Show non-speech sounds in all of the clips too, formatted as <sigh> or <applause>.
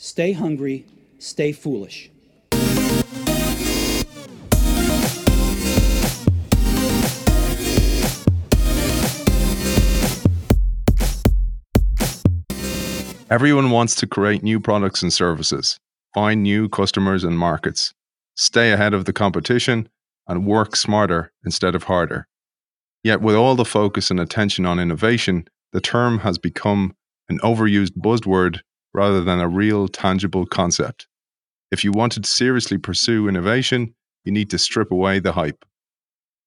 Stay hungry, stay foolish. Everyone wants to create new products and services, find new customers and markets, stay ahead of the competition, and work smarter instead of harder. Yet, with all the focus and attention on innovation, the term has become an overused buzzword rather than a real, tangible concept. If you want to seriously pursue innovation, you need to strip away the hype.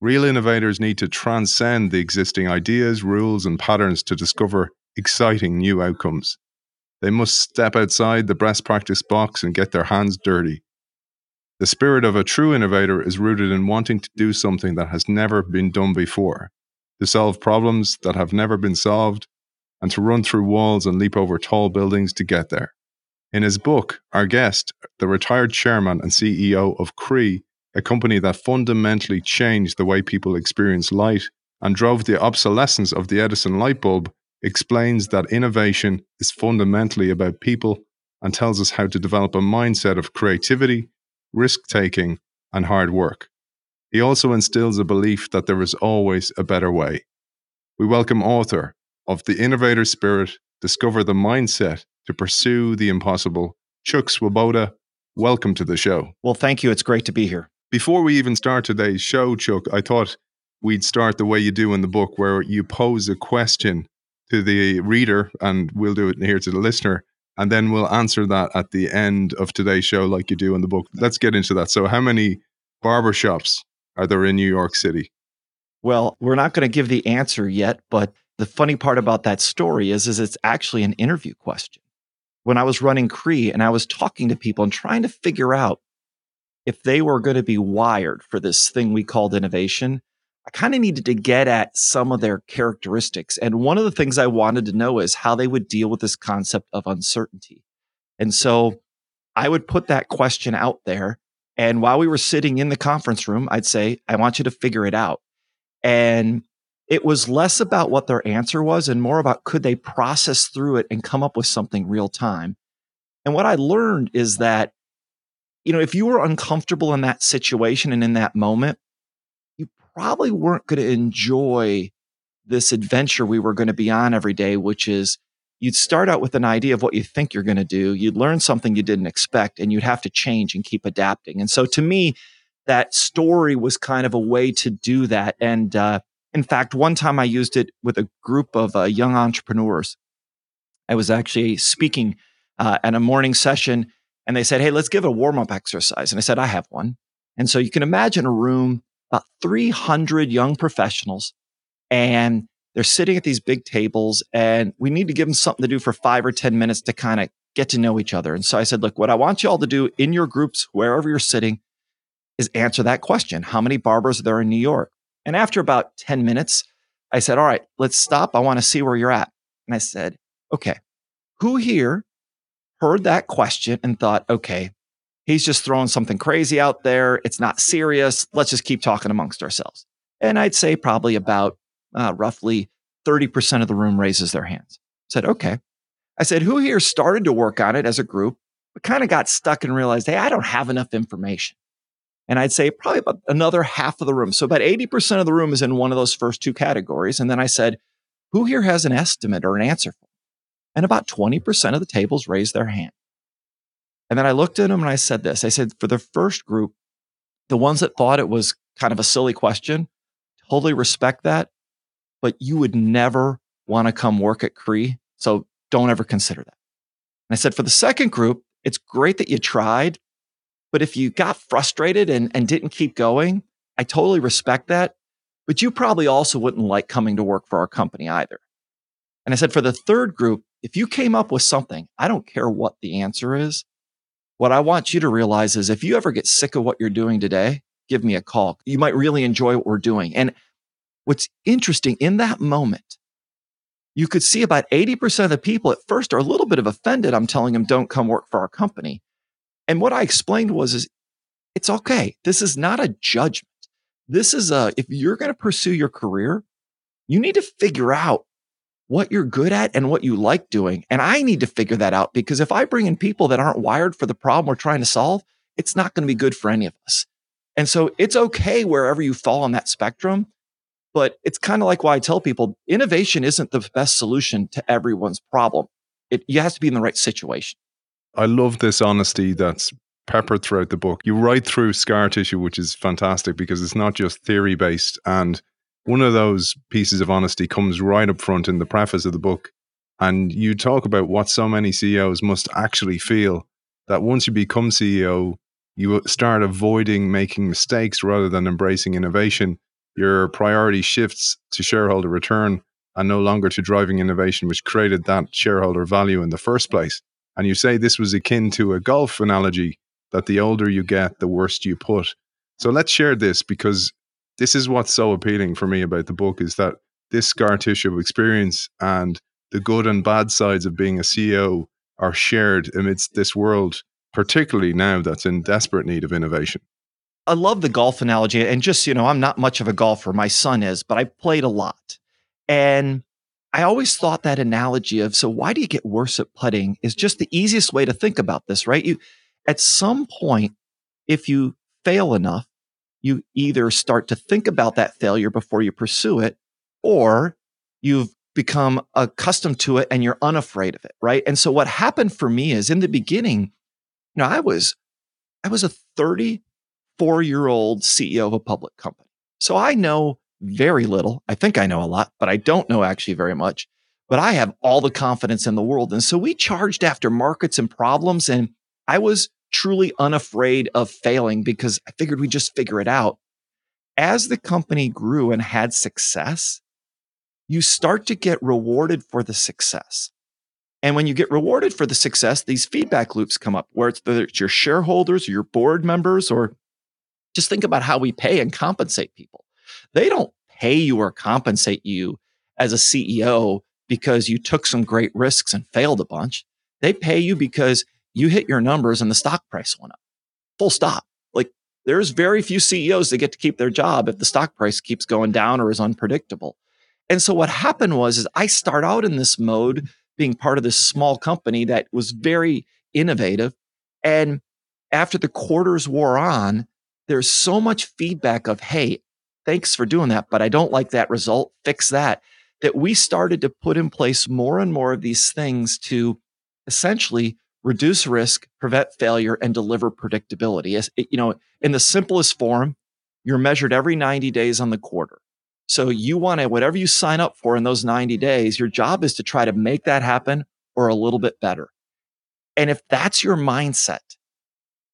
Real innovators need to transcend the existing ideas, rules, and patterns to discover exciting new outcomes. They must step outside the best practice box and get their hands dirty. The spirit of a true innovator is rooted in wanting to do something that has never been done before, to solve problems that have never been solved, and to run through walls and leap over tall buildings to get there. In his book, our guest, the retired chairman and CEO of Cree, a company that fundamentally changed the way people experience light and drove the obsolescence of the Edison light bulb, explains that innovation is fundamentally about people and tells us how to develop a mindset of creativity, risk taking, and hard work. He also instills a belief that there is always a better way. We welcome author of The Innovator Spirit, Discover the Mindset to Pursue the Impossible, Chuck Swoboda. Welcome to the show. Well, thank you. It's great to be here. Before we even start today's show, Chuck, I thought we'd start the way you do in the book, where you pose a question to the reader, and we'll do it here to the listener and then we'll answer that at the end of today's show like you do in the book let's get into that so how many barbershops are there in new york city well we're not going to give the answer yet but the funny part about that story is is it's actually an interview question when i was running cree and i was talking to people and trying to figure out if they were going to be wired for this thing we called innovation I kind of needed to get at some of their characteristics. And one of the things I wanted to know is how they would deal with this concept of uncertainty. And so I would put that question out there. And while we were sitting in the conference room, I'd say, I want you to figure it out. And it was less about what their answer was and more about could they process through it and come up with something real time. And what I learned is that, you know, if you were uncomfortable in that situation and in that moment, you probably weren't going to enjoy this adventure we were going to be on every day, which is you'd start out with an idea of what you think you're going to do. You'd learn something you didn't expect and you'd have to change and keep adapting. And so to me, that story was kind of a way to do that. And, uh, in fact, one time I used it with a group of uh, young entrepreneurs. I was actually speaking uh, at a morning session and they said, Hey, let's give a warm up exercise. And I said, I have one. And so you can imagine a room about 300 young professionals and they're sitting at these big tables and we need to give them something to do for five or 10 minutes to kind of get to know each other. And so I said, look, what I want you all to do in your groups, wherever you're sitting, is answer that question. How many barbers are there in New York? And after about 10 minutes, I said, all right, let's stop. I want to see where you're at. And I said, okay, who here heard that question and thought, okay, he's just throwing something crazy out there. It's not serious. Let's just keep talking amongst ourselves. And I'd say probably about uh, roughly 30% of the room raises their hands. I said, okay. I said, who here started to work on it as a group, but kind of got stuck and realized, hey, I don't have enough information. And I'd say probably about another half of the room. So about 80% of the room is in one of those first two categories. And then I said, who here has an estimate or an answer for? And about 20% of the tables raised their hand. And then I looked at them and I said this I said, for the first group, the ones that thought it was kind of a silly question, totally respect that, but you would never want to come work at Cree. So don't ever consider that. And I said, for the second group, it's great that you tried, but if you got frustrated and, and didn't keep going, I totally respect that. But you probably also wouldn't like coming to work for our company either. And I said, for the third group, if you came up with something, I don't care what the answer is, what I want you to realize is if you ever get sick of what you're doing today, give me a call. You might really enjoy what we're doing. And what's interesting in that moment, you could see about 80% of the people at first are a little bit of offended. I'm telling them, don't come work for our company. And what I explained was, is it's okay. This is not a judgment. This is a, if you're going to pursue your career, you need to figure out what you're good at and what you like doing. And I need to figure that out because if I bring in people that aren't wired for the problem we're trying to solve, it's not going to be good for any of us. And so it's okay wherever you fall on that spectrum. But it's kind of like why I tell people innovation isn't the best solution to everyone's problem. It, you have to be in the right situation. I love this honesty that's peppered throughout the book. You write through scar tissue, which is fantastic because it's not just theory based. And one of those pieces of honesty comes right up front in the preface of the book. And you talk about what so many CEOs must actually feel that once you become CEO, you start avoiding making mistakes rather than embracing innovation. Your priority shifts to shareholder return and no longer to driving innovation, which created that shareholder value in the first place. And you say this was akin to a golf analogy that the older you get, the worse you put. So let's share this because this is what's so appealing for me about the book is that this scar tissue of experience and the good and bad sides of being a CEO are shared amidst this world, particularly now that's in desperate need of innovation. I love the golf analogy. And just, you know, I'm not much of a golfer. My son is, but I played a lot. And I always thought that analogy of, so why do you get worse at putting is just the easiest way to think about this, right? You, at some point, if you fail enough, you either start to think about that failure before you pursue it, or you've become accustomed to it and you're unafraid of it, right? And so what happened for me is in the beginning, you know, I was I was a 34 year old CEO of a public company. So I know very little. I think I know a lot, but I don't know actually very much. But I have all the confidence in the world. And so we charged after markets and problems. And I was truly unafraid of failing because I figured we'd just figure it out. As the company grew and had success, you start to get rewarded for the success. And when you get rewarded for the success, these feedback loops come up where it's it's your shareholders or your board members, or just think about how we pay and compensate people. They don't pay you or compensate you as a CEO because you took some great risks and failed a bunch. They pay you because you hit your numbers and the stock price went up. Full stop. Like there's very few CEOs that get to keep their job if the stock price keeps going down or is unpredictable. And so what happened was is I start out in this mode being part of this small company that was very innovative and after the quarters wore on, there's so much feedback of, hey, thanks for doing that, but I don't like that result. Fix that. That we started to put in place more and more of these things to essentially reduce risk, prevent failure, and deliver predictability. As, you know, in the simplest form, you're measured every 90 days on the quarter. So you want to, whatever you sign up for in those 90 days, your job is to try to make that happen or a little bit better. And if that's your mindset,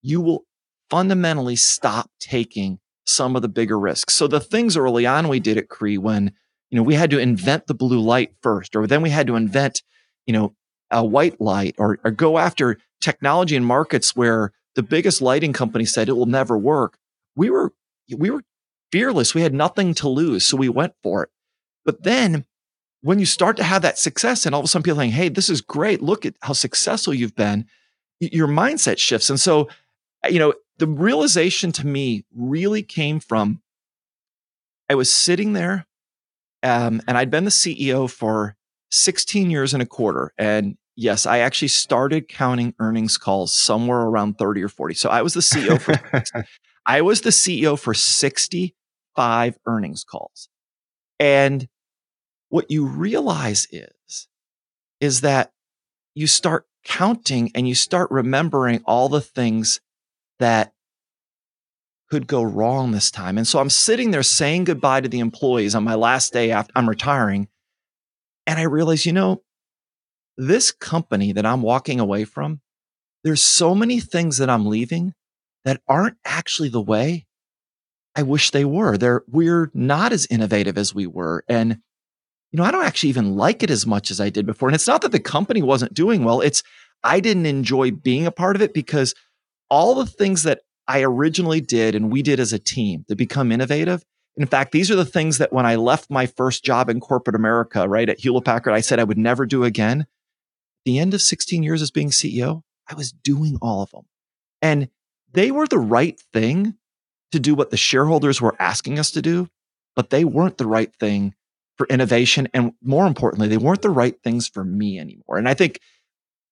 you will fundamentally stop taking some of the bigger risks. So the things early on we did at Cree when, you know, we had to invent the blue light first, or then we had to invent, you know, a white light or, or go after technology and markets where the biggest lighting company said it will never work. We were, we were fearless. We had nothing to lose. So we went for it. But then when you start to have that success and all of a sudden people saying, Hey, this is great. Look at how successful you've been. Your mindset shifts. And so, you know, the realization to me really came from I was sitting there um, and I'd been the CEO for 16 years and a quarter. And yes, I actually started counting earnings calls somewhere around 30 or 40. So I was the CEO for <laughs> I was the CEO for 65 earnings calls. And what you realize is is that you start counting and you start remembering all the things that could go wrong this time. And so I'm sitting there saying goodbye to the employees on my last day after I'm retiring and I realize, you know, this company that I'm walking away from, there's so many things that I'm leaving that aren't actually the way I wish they were. They're, we're not as innovative as we were. And, you know, I don't actually even like it as much as I did before. And it's not that the company wasn't doing well. It's, I didn't enjoy being a part of it because all the things that I originally did and we did as a team to become innovative, in fact, these are the things that when I left my first job in corporate America, right at Hewlett Packard, I said I would never do again. The end of 16 years as being CEO, I was doing all of them. And they were the right thing to do what the shareholders were asking us to do, but they weren't the right thing for innovation. And more importantly, they weren't the right things for me anymore. And I think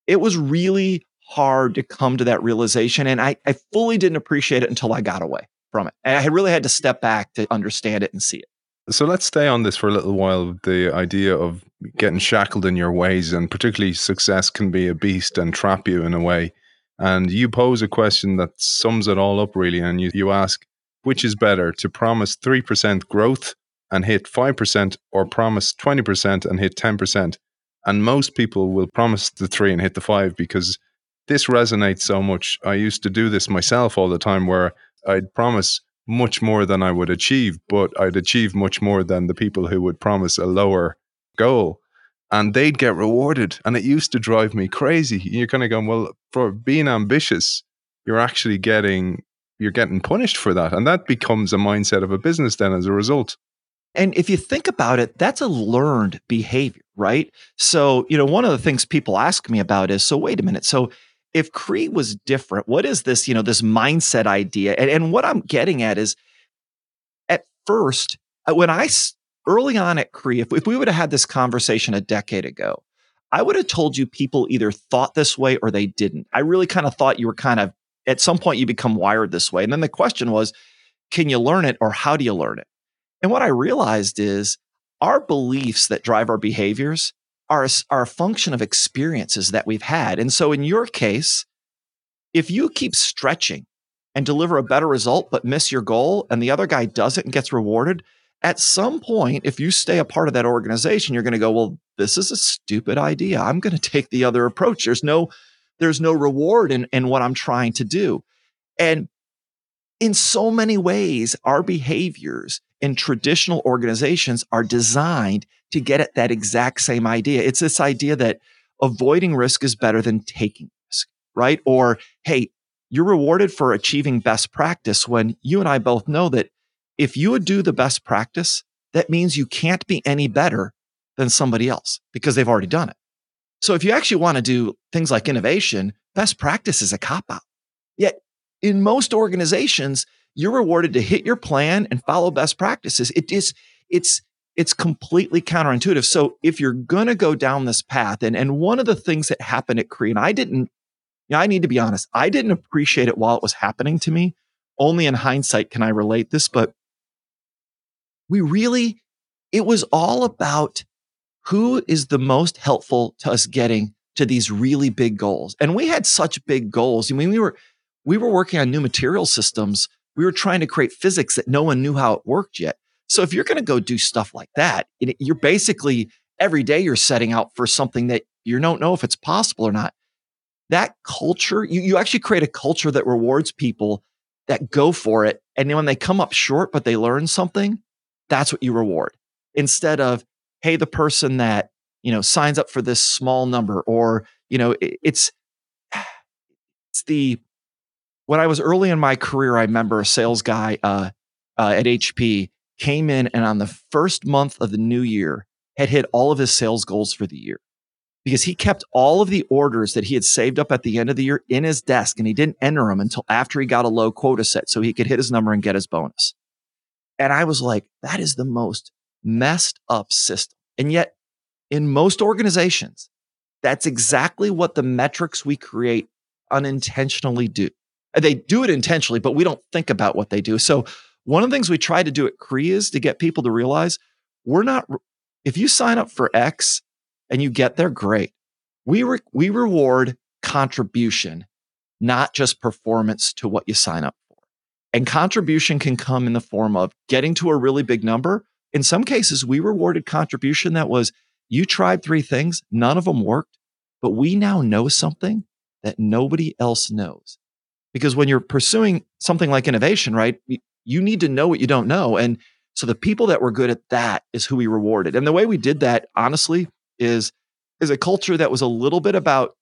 it was really hard to come to that realization. And I, I fully didn't appreciate it until I got away from it. And I really had to step back to understand it and see it. So let's stay on this for a little while. The idea of getting shackled in your ways, and particularly success can be a beast and trap you in a way. And you pose a question that sums it all up, really. And you, you ask, which is better to promise 3% growth and hit 5% or promise 20% and hit 10%? And most people will promise the three and hit the five because this resonates so much. I used to do this myself all the time where I'd promise much more than I would achieve, but I'd achieve much more than the people who would promise a lower goal. And they'd get rewarded. And it used to drive me crazy. You're kind of going, well, for being ambitious, you're actually getting you're getting punished for that. And that becomes a mindset of a business then as a result. And if you think about it, that's a learned behavior, right? So, you know, one of the things people ask me about is so wait a minute. So if Cree was different, what is this, you know, this mindset idea? And, and what I'm getting at is at first, uh, when I early on at Cree, if, if we would have had this conversation a decade ago, I would have told you people either thought this way or they didn't. I really kind of thought you were kind of at some point you become wired this way. And then the question was, can you learn it or how do you learn it? And what I realized is our beliefs that drive our behaviors are a, are a function of experiences that we've had. And so in your case, if you keep stretching and deliver a better result, but miss your goal, and the other guy does it and gets rewarded, at some point, if you stay a part of that organization, you're going to go, well, this is a stupid idea. I'm going <laughs> to take the other approach. There's no, there's no reward in, in what I'm trying to do. And in so many ways, our behaviors in traditional organizations are designed to get at that exact same idea. It's this idea that avoiding risk is better than taking risk, right? Or, hey, you're rewarded for achieving best practice when you and I both know that if you would do the best practice, that means you can't be any better than somebody else because they've already done it. So if you actually want to do things like innovation, best practice is a cop out. Yet in most organizations, you're rewarded to hit your plan and follow best practices. It is, it's, it's completely counterintuitive. So if you're going to go down this path, and, and one of the things that happened at Cree, and I didn't, know, I need to be honest, I didn't appreciate it while it was happening to me. Only in hindsight can I relate this, but we really, it was all about who is the most helpful to us getting to these really big goals. And we had such big goals. I mean, we were, we were working on new material systems. We were trying to create physics that no one knew how it worked yet. So if you're going to go do stuff like that, you're basically every day you're setting out for something that you don't know if it's possible or not. That culture, you, you actually create a culture that rewards people that go for it. And then when they come up short, but they learn something, that's what you reward instead of, Hey, the person that, you know, signs up for this small number or, you know, it, it's, <sighs> it's the, when I was early in my career, I remember a sales guy, uh, uh, at HP came in and on the first month of the new year had hit all of his sales goals for the year because he kept all of the orders that he had saved up at the end of the year in his desk and he didn't enter them until after he got a low quota set so he could hit his number and get his bonus. And I was like, that is the most messed up system. And yet in most organizations, that's exactly what the metrics we create unintentionally do. They do it intentionally, but we don't think about what they do. So one of the things we try to do at Cree is to get people to realize we're not, if you sign up for X and you get there, great. We, re, we reward contribution, not just performance to what you sign up for. And contribution can come in the form of getting to a really big number. In some cases, we rewarded contribution that was you tried three things, none of them worked, but we now know something that nobody else knows. Because when you're pursuing something like innovation, right, you need to know what you don't know. And so the people that were good at that is who we rewarded. And the way we did that, honestly, is is a culture that was a little bit about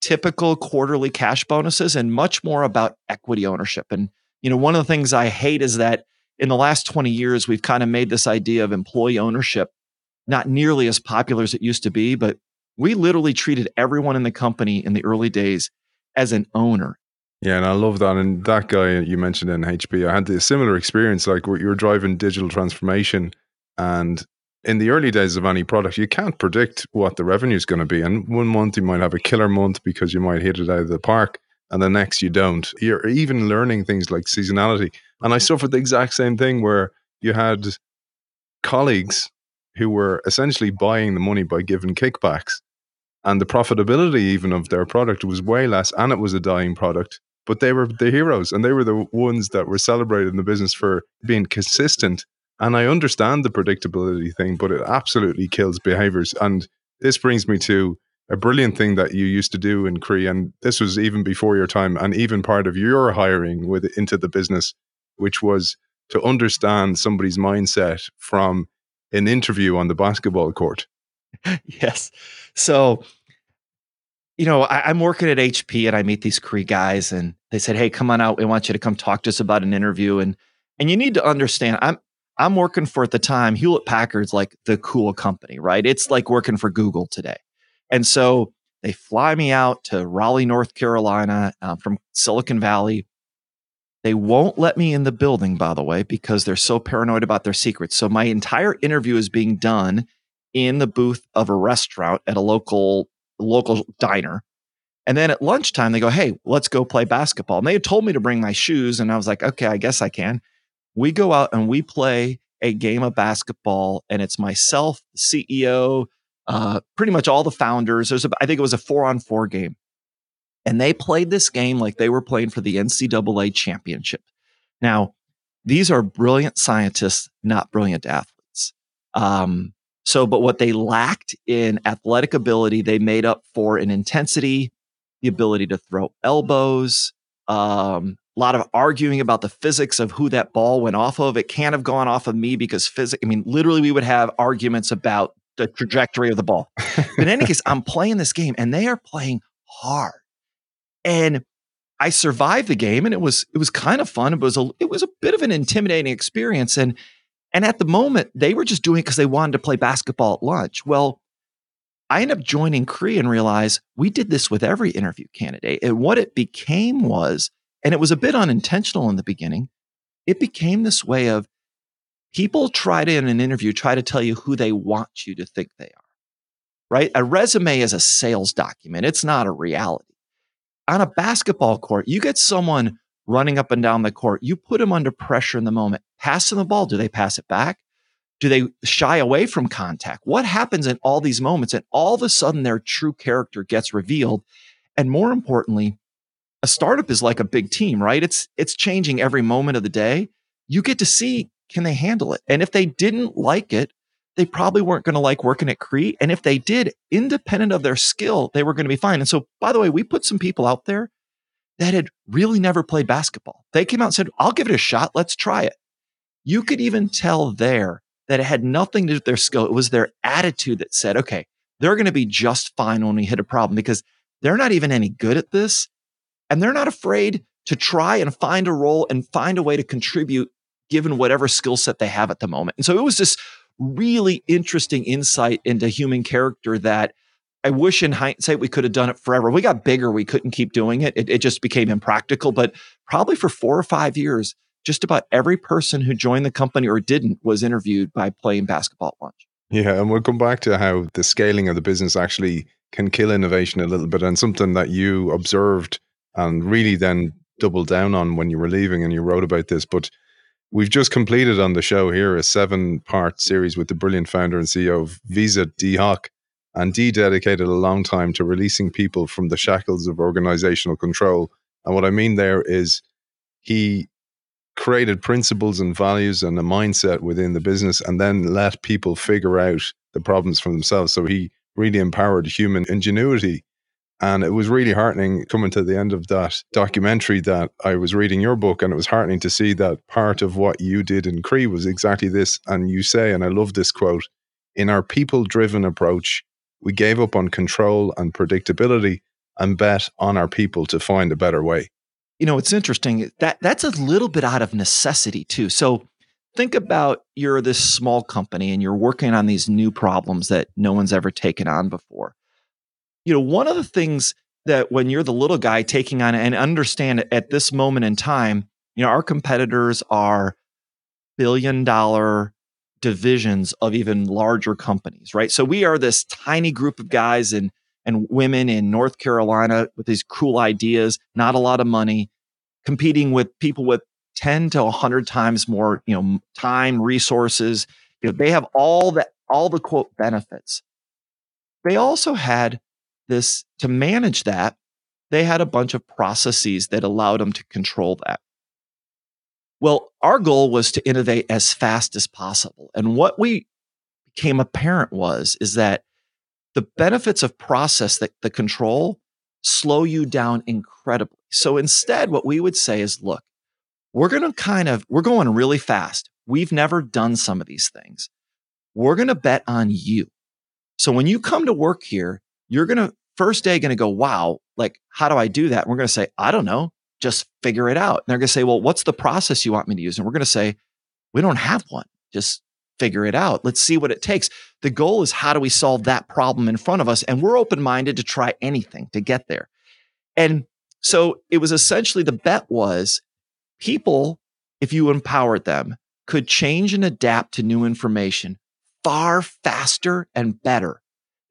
typical quarterly cash bonuses and much more about equity ownership. And you know, one of the things I hate is that in the last 20 years we've kind of made this idea of employee ownership not nearly as popular as it used to be, but we literally treated everyone in the company in the early days as an owner. Yeah, and I love that. And that guy you mentioned in HP, I had a similar experience. Like you were driving digital transformation, and in the early days of any product, you can't predict what the revenue is going to be. And one month you might have a killer month because you might hit it out of the park, and the next you don't. You're even learning things like seasonality. And I suffered the exact same thing where you had colleagues who were essentially buying the money by giving kickbacks. And the profitability even of their product was way less, and it was a dying product. But they were the heroes, and they were the ones that were celebrated in the business for being consistent. And I understand the predictability thing, but it absolutely kills behaviors. And this brings me to a brilliant thing that you used to do in Cree, and this was even before your time, and even part of your hiring with into the business, which was to understand somebody's mindset from an interview on the basketball court. <laughs> yes. So, you know, I, am working at HP and I meet these Cree guys and they said, Hey, come on out. We want you to come talk to us about an interview. And and you need to understand, I'm I'm working for at the time, Hewlett Packard's like the cool company, right? It's like working for Google today. And so they fly me out to Raleigh, North Carolina uh, from Silicon Valley. They won't let me in the building, by the way, because they're so paranoid about their secrets. So my entire interview is being done in the booth of a restaurant at a local local diner. And then at lunchtime, they go, Hey, let's go play basketball. And they had told me to bring my shoes. And I was like, Okay, I guess I can. We go out and we play a game of basketball. And it's myself, CEO, uh, pretty much all the founders. There's a, I think it was a four on four game. And they played this game like they were playing for the NCAA championship. Now, these are brilliant scientists, not brilliant athletes. Um, so, but what they lacked in athletic ability, they made up for in intensity, the ability to throw elbows, um, a lot of arguing about the physics of who that ball went off of. It can't have gone off of me because physics, I mean, literally, we would have arguments about the trajectory of the ball. but in any <laughs> case, I'm playing this game and they are playing hard. And I survived the game and it was it was kind of fun. It was a it was a bit of an intimidating experience. And and at the moment, they were just doing it because they wanted to play basketball at lunch. Well, I ended up joining Cree and realized we did this with every interview candidate. And what it became was, and it was a bit unintentional in the beginning, it became this way of people try to, in an interview, try to tell you who they want you to think they are, right? A resume is a sales document, it's not a reality on a basketball court, you get someone running up and down the court, you put them under pressure in the moment, passing the ball. Do they pass it back? Do they shy away from contact? What happens in all these moments? And all of a sudden, their true character gets revealed. And more importantly, a startup is like a big team, right? It's it's changing every moment of the day. You get to see can they handle it? And if they didn't like it, they probably weren't going to like working at Cree. And if they did, independent of their skill, they were going to be fine. And so, by the way, we put some people out there that had really never played basketball. They came out and said, I'll give it a shot. Let's try it. You could even tell there that it had nothing to do with their skill. It was their attitude that said, okay, they're going to be just fine when we hit a problem because they're not even any good at this. And they're not afraid to try and find a role and find a way to contribute given whatever skill set they have at the moment. And so it was this really interesting insight into human character that I wish in hindsight we could have done it forever. We got bigger, we couldn't keep doing it. it. It just became impractical. But probably for four or five years, just about every person who joined the company or didn't was interviewed by playing basketball at lunch. Yeah, and we'll come back to how the scaling of the business actually can kill innovation a little bit and something that you observed and really then doubled down on when you were leaving and you wrote about this. But We've just completed on the show here a seven part series with the brilliant founder and CEO of Visa, Dee Hock. And Dee dedicated a long time to releasing people from the shackles of organizational control. And what I mean there is he created principles and values and a mindset within the business and then let people figure out the problems for themselves. So he really empowered human ingenuity and it was really heartening coming to the end of that documentary that I was reading your book, and it was heartening to see that part of what you did in Cree was exactly this. And you say, and I love this quote in our people driven approach, we gave up on control and predictability and bet on our people to find a better way. You know, it's interesting that that's a little bit out of necessity too. So think about you're this small company and you're working on these new problems that no one's ever taken on before you know, one of the things that when you're the little guy taking on and understand at this moment in time, you know, our competitors are billion dollar divisions of even larger companies, right? So we are this tiny group of guys and and women in North Carolina with these cool ideas, not a lot of money, competing with people with 10 to 100 times more, you know, time, resources. You know, they have all the all the quote benefits. They also had this to manage that. They had a bunch of processes that allowed them to control that. Well, our goal was to innovate as fast as possible. And what we became apparent was is that the benefits of process that the control slow you down incredibly. So instead, what we would say is, look, we're going to kind of, we're going really fast. We've never done some of these things. We're going to bet on you. So when you come to work here, you're going to first day going to go, wow, like, how do I do that? And we're going to say, I don't know just figure it out. And they're going to say, well, what's the process you want me to use? And we're going to say, we don't have one. Just figure it out. Let's see what it takes. The goal is how do we solve that problem in front of us? And we're open minded to try anything to get there. And so it was essentially the bet was people, if you empowered them, could change and adapt to new information far faster and better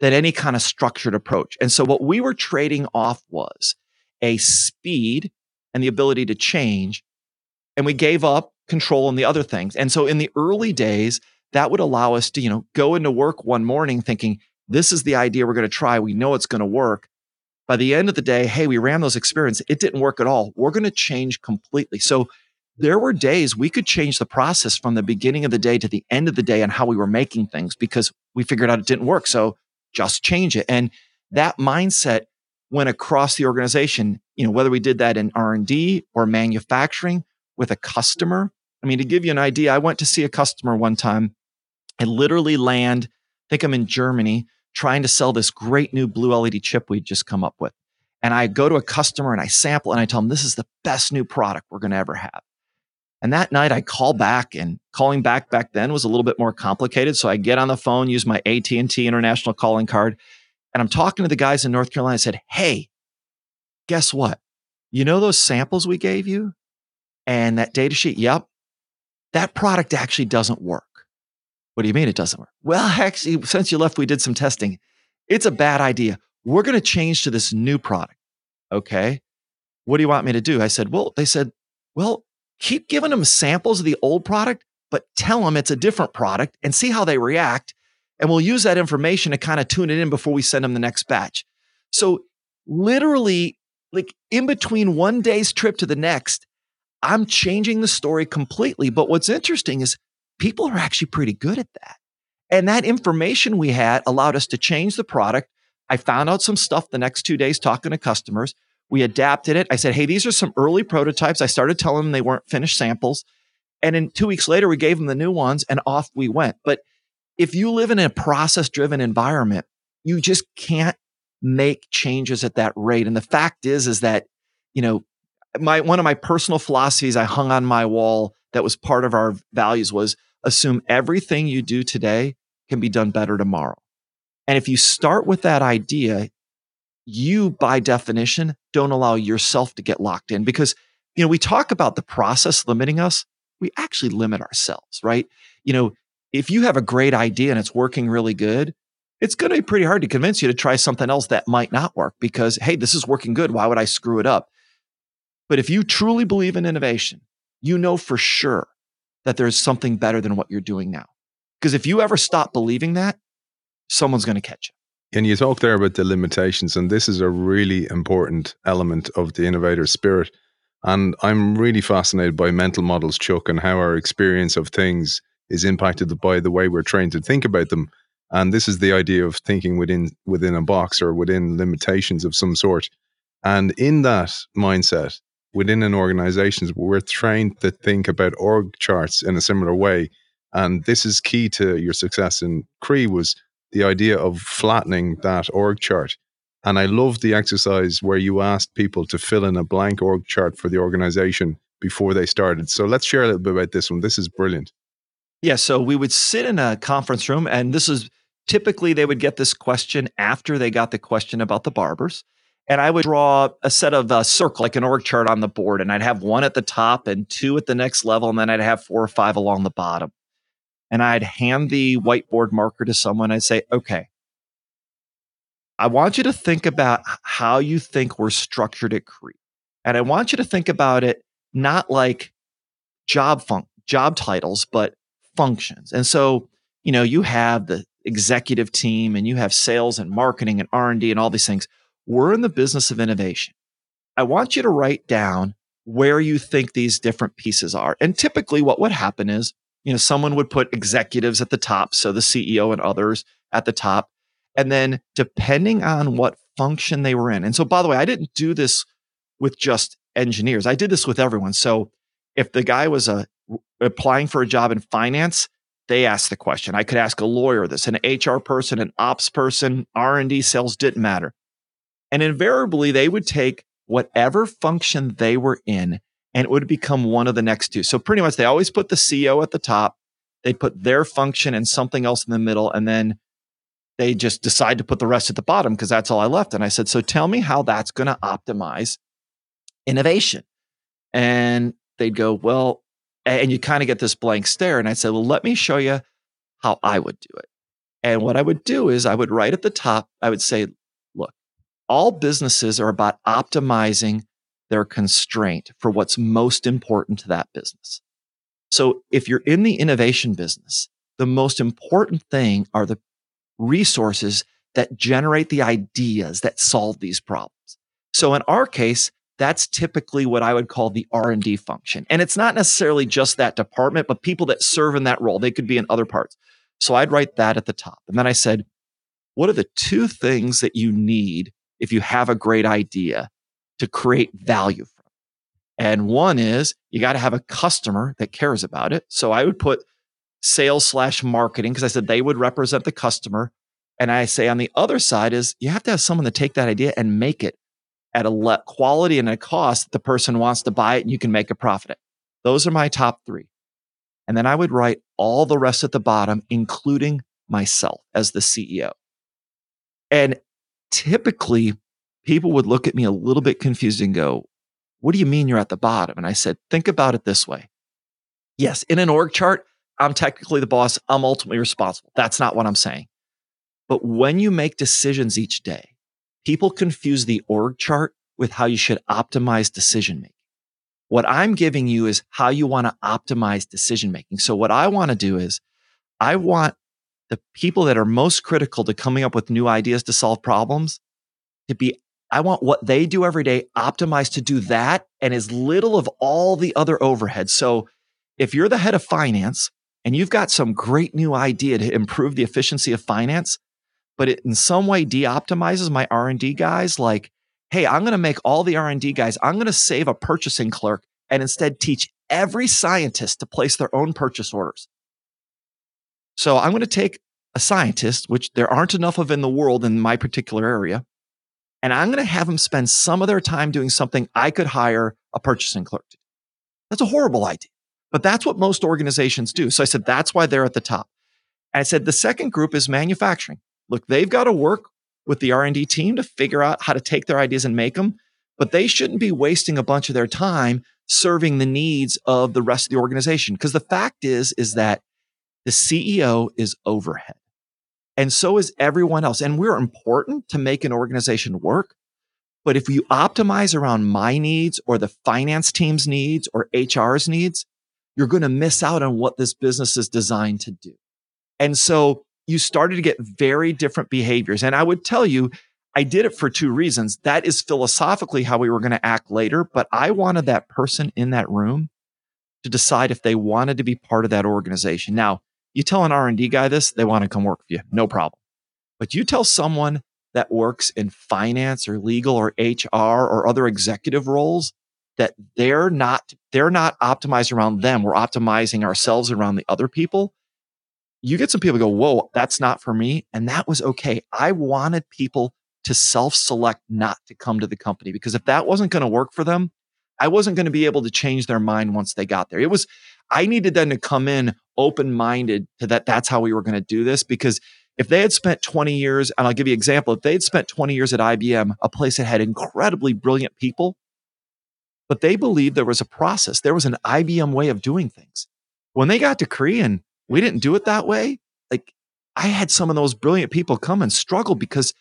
than any kind of structured approach. And so what we were trading off was a speed and the ability to change. And we gave up control on the other things. And so in the early days, that would allow us to, you know, go into work one morning thinking, this is the idea we're going to try. We know it's going to work. By the end of the day, hey, we ran those experiments. It didn't work at all. We're going to change completely. So there were days we could change the process from the beginning of the day to the end of the day on how we were making things because we figured out it didn't work. So just change it. And that mindset went across the organization, you know, whether we did that in R&D or manufacturing with a customer. I mean, to give you an idea, I went to see a customer one time and literally land, I think I'm in Germany, trying to sell this great new blue LED chip we'd just come up with. And I go to a customer and I sample and I tell them this is the best new product we're going to ever have. And that night I call back and calling back back then was a little bit more complicated. So I get on the phone, use my AT&T international calling card and I'm talking to the guys in North Carolina. I said, Hey, guess what? You know those samples we gave you and that data sheet? Yep. That product actually doesn't work. What do you mean it doesn't work? Well, <laughs> actually, since you left, we did some testing. It's a bad idea. We're going to change to this new product. Okay. What do you want me to do? I said, Well, they said, Well, keep giving them samples of the old product, but tell them it's a different product and see how they react. And we'll use that information to kind of tune it in before we send them the next batch. So literally, like in between one day's trip to the next, I'm changing the story completely. But what's interesting is people are actually pretty good at that. And that information we had allowed us to change the product. I found out some stuff the next two days talking to customers. We adapted it. I said, Hey, these are some early prototypes. I started telling them they weren't finished samples. And then two weeks later, we gave them the new ones and off we went. But if you live in a process driven environment, you just can't make changes at that rate. And the fact is, is that, you know, my, one of my personal philosophies I hung on my wall that was part of our values was assume everything you do today can be done better tomorrow. And if you start with that idea, you by definition don't allow yourself to get locked in because, you know, we talk about the process limiting us. We actually limit ourselves, right? You know, if you have a great idea and it's working really good, it's going to be pretty hard to convince you to try something else that might not work because, hey, this is working good. Why would I screw it up? But if you truly believe in innovation, you know for sure that there's something better than what you're doing now. Because if you ever stop believing that, someone's going to catch you. And you talk there about the limitations, and this is a really important element of the innovator spirit. And I'm really fascinated by mental models, Chuck, and how our experience of things is impacted by the way we're trained to think about them. And this is the idea of thinking within within a box or within limitations of some sort. And in that mindset, within an organization, we're trained to think about org charts in a similar way. And this is key to your success in Cree was the idea of flattening that org chart. And I love the exercise where you asked people to fill in a blank org chart for the organization before they started. So let's share a little bit about this one. This is brilliant. Yeah. So we would sit in a conference room, and this is typically they would get this question after they got the question about the barbers. And I would draw a set of a uh, circle, like an org chart on the board, and I'd have one at the top and two at the next level, and then I'd have four or five along the bottom. and I'd hand the whiteboard marker to someone. I'd say, okay, I want you to think about how you think we're structured at Cree. And I want you to think about it not like job fun- job titles, but functions. And so, you know, you have the executive team and you have sales and marketing and R&D and all these things. We're in the business of innovation. I want you to write down where you think these different pieces are. And typically what would happen is, you know, someone would put executives at the top, so the CEO and others at the top. And then depending on what function they were in. And so by the way, I didn't do this with just engineers. I did this with everyone. So if the guy was a, applying for a job in finance, they asked the question. I could ask a lawyer this, an HR person, an ops person, R&D sales didn't matter. And invariably they would take whatever function they were in and it would become one of the next two. So pretty much they always put the CEO at the top. They put their function and something else in the middle. And then they just decide to put the rest at the bottom because that's all I left. And I said, so tell me how that's going to optimize innovation. And they'd go, well, and you kind of get this blank stare. And I said, well, let me show you how I would do it. And what I would do is I would write at the top, I would say, all businesses are about optimizing their constraint for what's most important to that business. So if you're in the innovation business, the most important thing are the resources that generate the ideas that solve these problems. So in our case, that's typically what I would call the R&D function. And it's not necessarily just that department, but people that serve in that role. They could be in other parts. So I'd write that at the top. And then I said, what are the two things that you need if you have a great idea to create value from? And one is you got to have a customer that cares about it. So I would put sales slash marketing because I said they would represent the customer. And I say on the other side is you have to have someone to take that idea and make it at a le- quality and a cost that the person wants to buy it and you can make a profit. At. Those are my top three. And then I would write all the rest at the bottom, including myself as the CEO. And typically people would look at me a little bit confused and go, what do you mean you're at the bottom? And I said, think about it this way. Yes, in an org chart, I'm technically the boss. I'm ultimately responsible. That's not what I'm saying. But when you make decisions each day, people confuse the org chart with how you should optimize decision making. What I'm giving you is how you want to optimize decision making. So what I want to do is I want the people that are most critical to coming up with new ideas to solve problems to be I want what they do every day optimized to do that and as little of all the other overhead. So if you're the head of finance and you've got some great new idea to improve the efficiency of finance, but it in some way de-optimizes my R&D guys like, hey, I'm going to make all the R&D guys, I'm going to save a purchasing clerk and instead teach every scientist to place their own purchase orders. So I'm going to take a scientist, which there aren't enough of in the world in my particular area, and I'm going to have them spend some of their time doing something I could hire a purchasing clerk to do. That's a horrible idea, but that's what most organizations do. So I said, that's why they're at the top. And I said, the second group is manufacturing look, they've got to work with the R&D team to figure out how to take their ideas and make them, but they shouldn't be wasting a bunch of their time serving the needs of the rest of the organization. Because the fact is, is that the CEO is overhead. And so is everyone else. And we're important to make an organization work. But if you optimize around my needs or the finance team's needs or HR's needs, you're going to miss out on what this business is designed to do. And so you started to get very different behaviors. And I would tell you, I did it for two reasons. That is philosophically how we were going to act later, but I wanted that person in that room to decide if they wanted to be part of that organization. Now, you tell an R&D guy this, they want to come work for you. No problem. But you tell someone that works in finance or legal or HR or other executive roles that they're not they're not optimized around them. We're optimizing ourselves around the other people you get some people go, whoa, that's not for me. And that was okay. I wanted people to self select not to come to the company because if that wasn't going to work for them, I wasn't going to be able to change their mind once they got there. It was, I needed them to come in open minded to that. That's how we were going to do this because if they had spent 20 years, and I'll give you an example, if they had spent 20 years at IBM, a place that had incredibly brilliant people, but they believed there was a process, there was an IBM way of doing things. When they got to Cree and we didn't do it that way. Like I had some of those brilliant people come and struggle because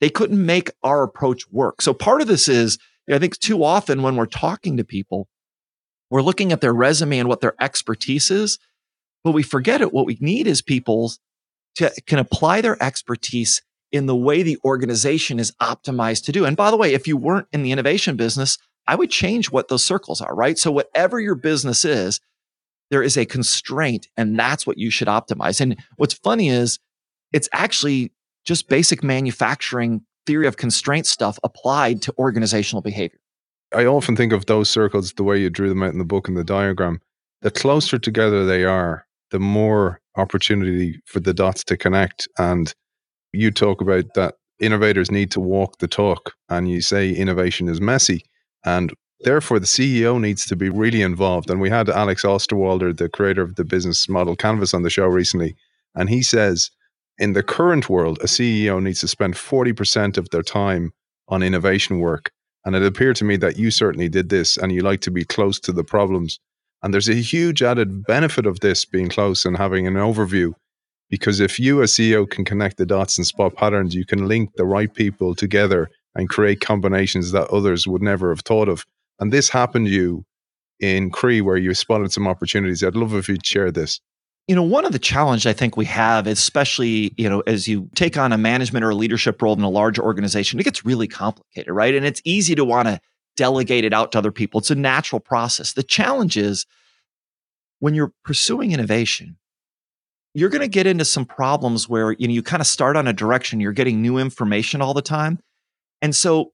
they couldn't make our approach work. So part of this is, I think too often when we're talking to people, we're looking at their resume and what their expertise is, but we forget it. What we need is people to can apply their expertise in the way the organization is optimized to do. And by the way, if you weren't in the innovation business, I would change what those circles are, right? So whatever your business is, there is a constraint and that's what you should optimize. And what's funny is it's actually just basic manufacturing theory of constraint stuff applied to organizational behavior. I often think of those circles the way you drew them out in the book and the diagram. The closer together they are, the more opportunity for the dots to connect. And you talk about that innovators need to walk the talk, and you say innovation is messy. And therefore, the CEO needs to be really involved. And we had Alex Osterwalder, the creator of the business model Canvas, on the show recently. And he says, in the current world, a CEO needs to spend 40% of their time on innovation work. And it appeared to me that you certainly did this and you like to be close to the problems. And there's a huge added benefit of this being close and having an overview. Because if you, as CEO, can connect the dots and spot patterns, you can link the right people together and create combinations that others would never have thought of. And this happened to you in Cree, where you spotted some opportunities. I'd love if you'd share this. You know, one of the challenges I think we have, especially, you know, as you take on a management or a leadership role in a large organization, it gets really complicated, right? And it's easy to want to delegate it out to other people. It's a natural process. The challenge is when you're pursuing innovation, you're going to get into some problems where you know you kind of start on a direction, you're getting new information all the time. And so